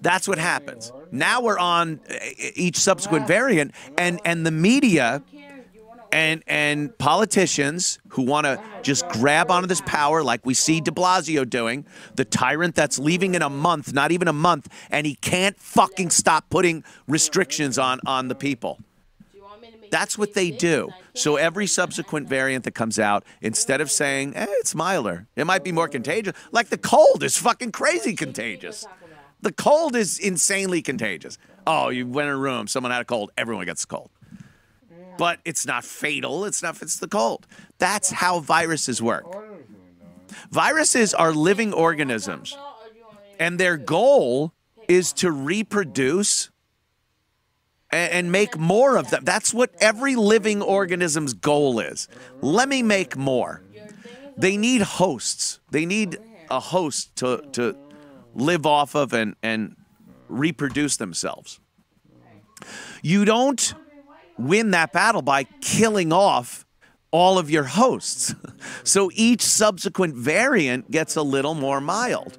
S14: That's what happens. Now we're on each subsequent variant, and and the media and and politicians who want to just grab onto this power, like we see De Blasio doing, the tyrant that's leaving in a month, not even a month, and he can't fucking stop putting restrictions on on the people. That's what they do. So every subsequent variant that comes out, instead of saying eh, it's milder, it might be more contagious. Like the cold is fucking crazy contagious. The cold is insanely contagious. Oh, you went in a room, someone had a cold, everyone gets a cold. But it's not fatal. It's not. It's the cold. That's how viruses work. Viruses are living organisms, and their goal is to reproduce and make more of them. That's what every living organism's goal is. Let me make more. They need hosts. They need a host to, to live off of and, and reproduce themselves. You don't win that battle by killing off all of your hosts. [laughs] So each subsequent variant gets a little more mild.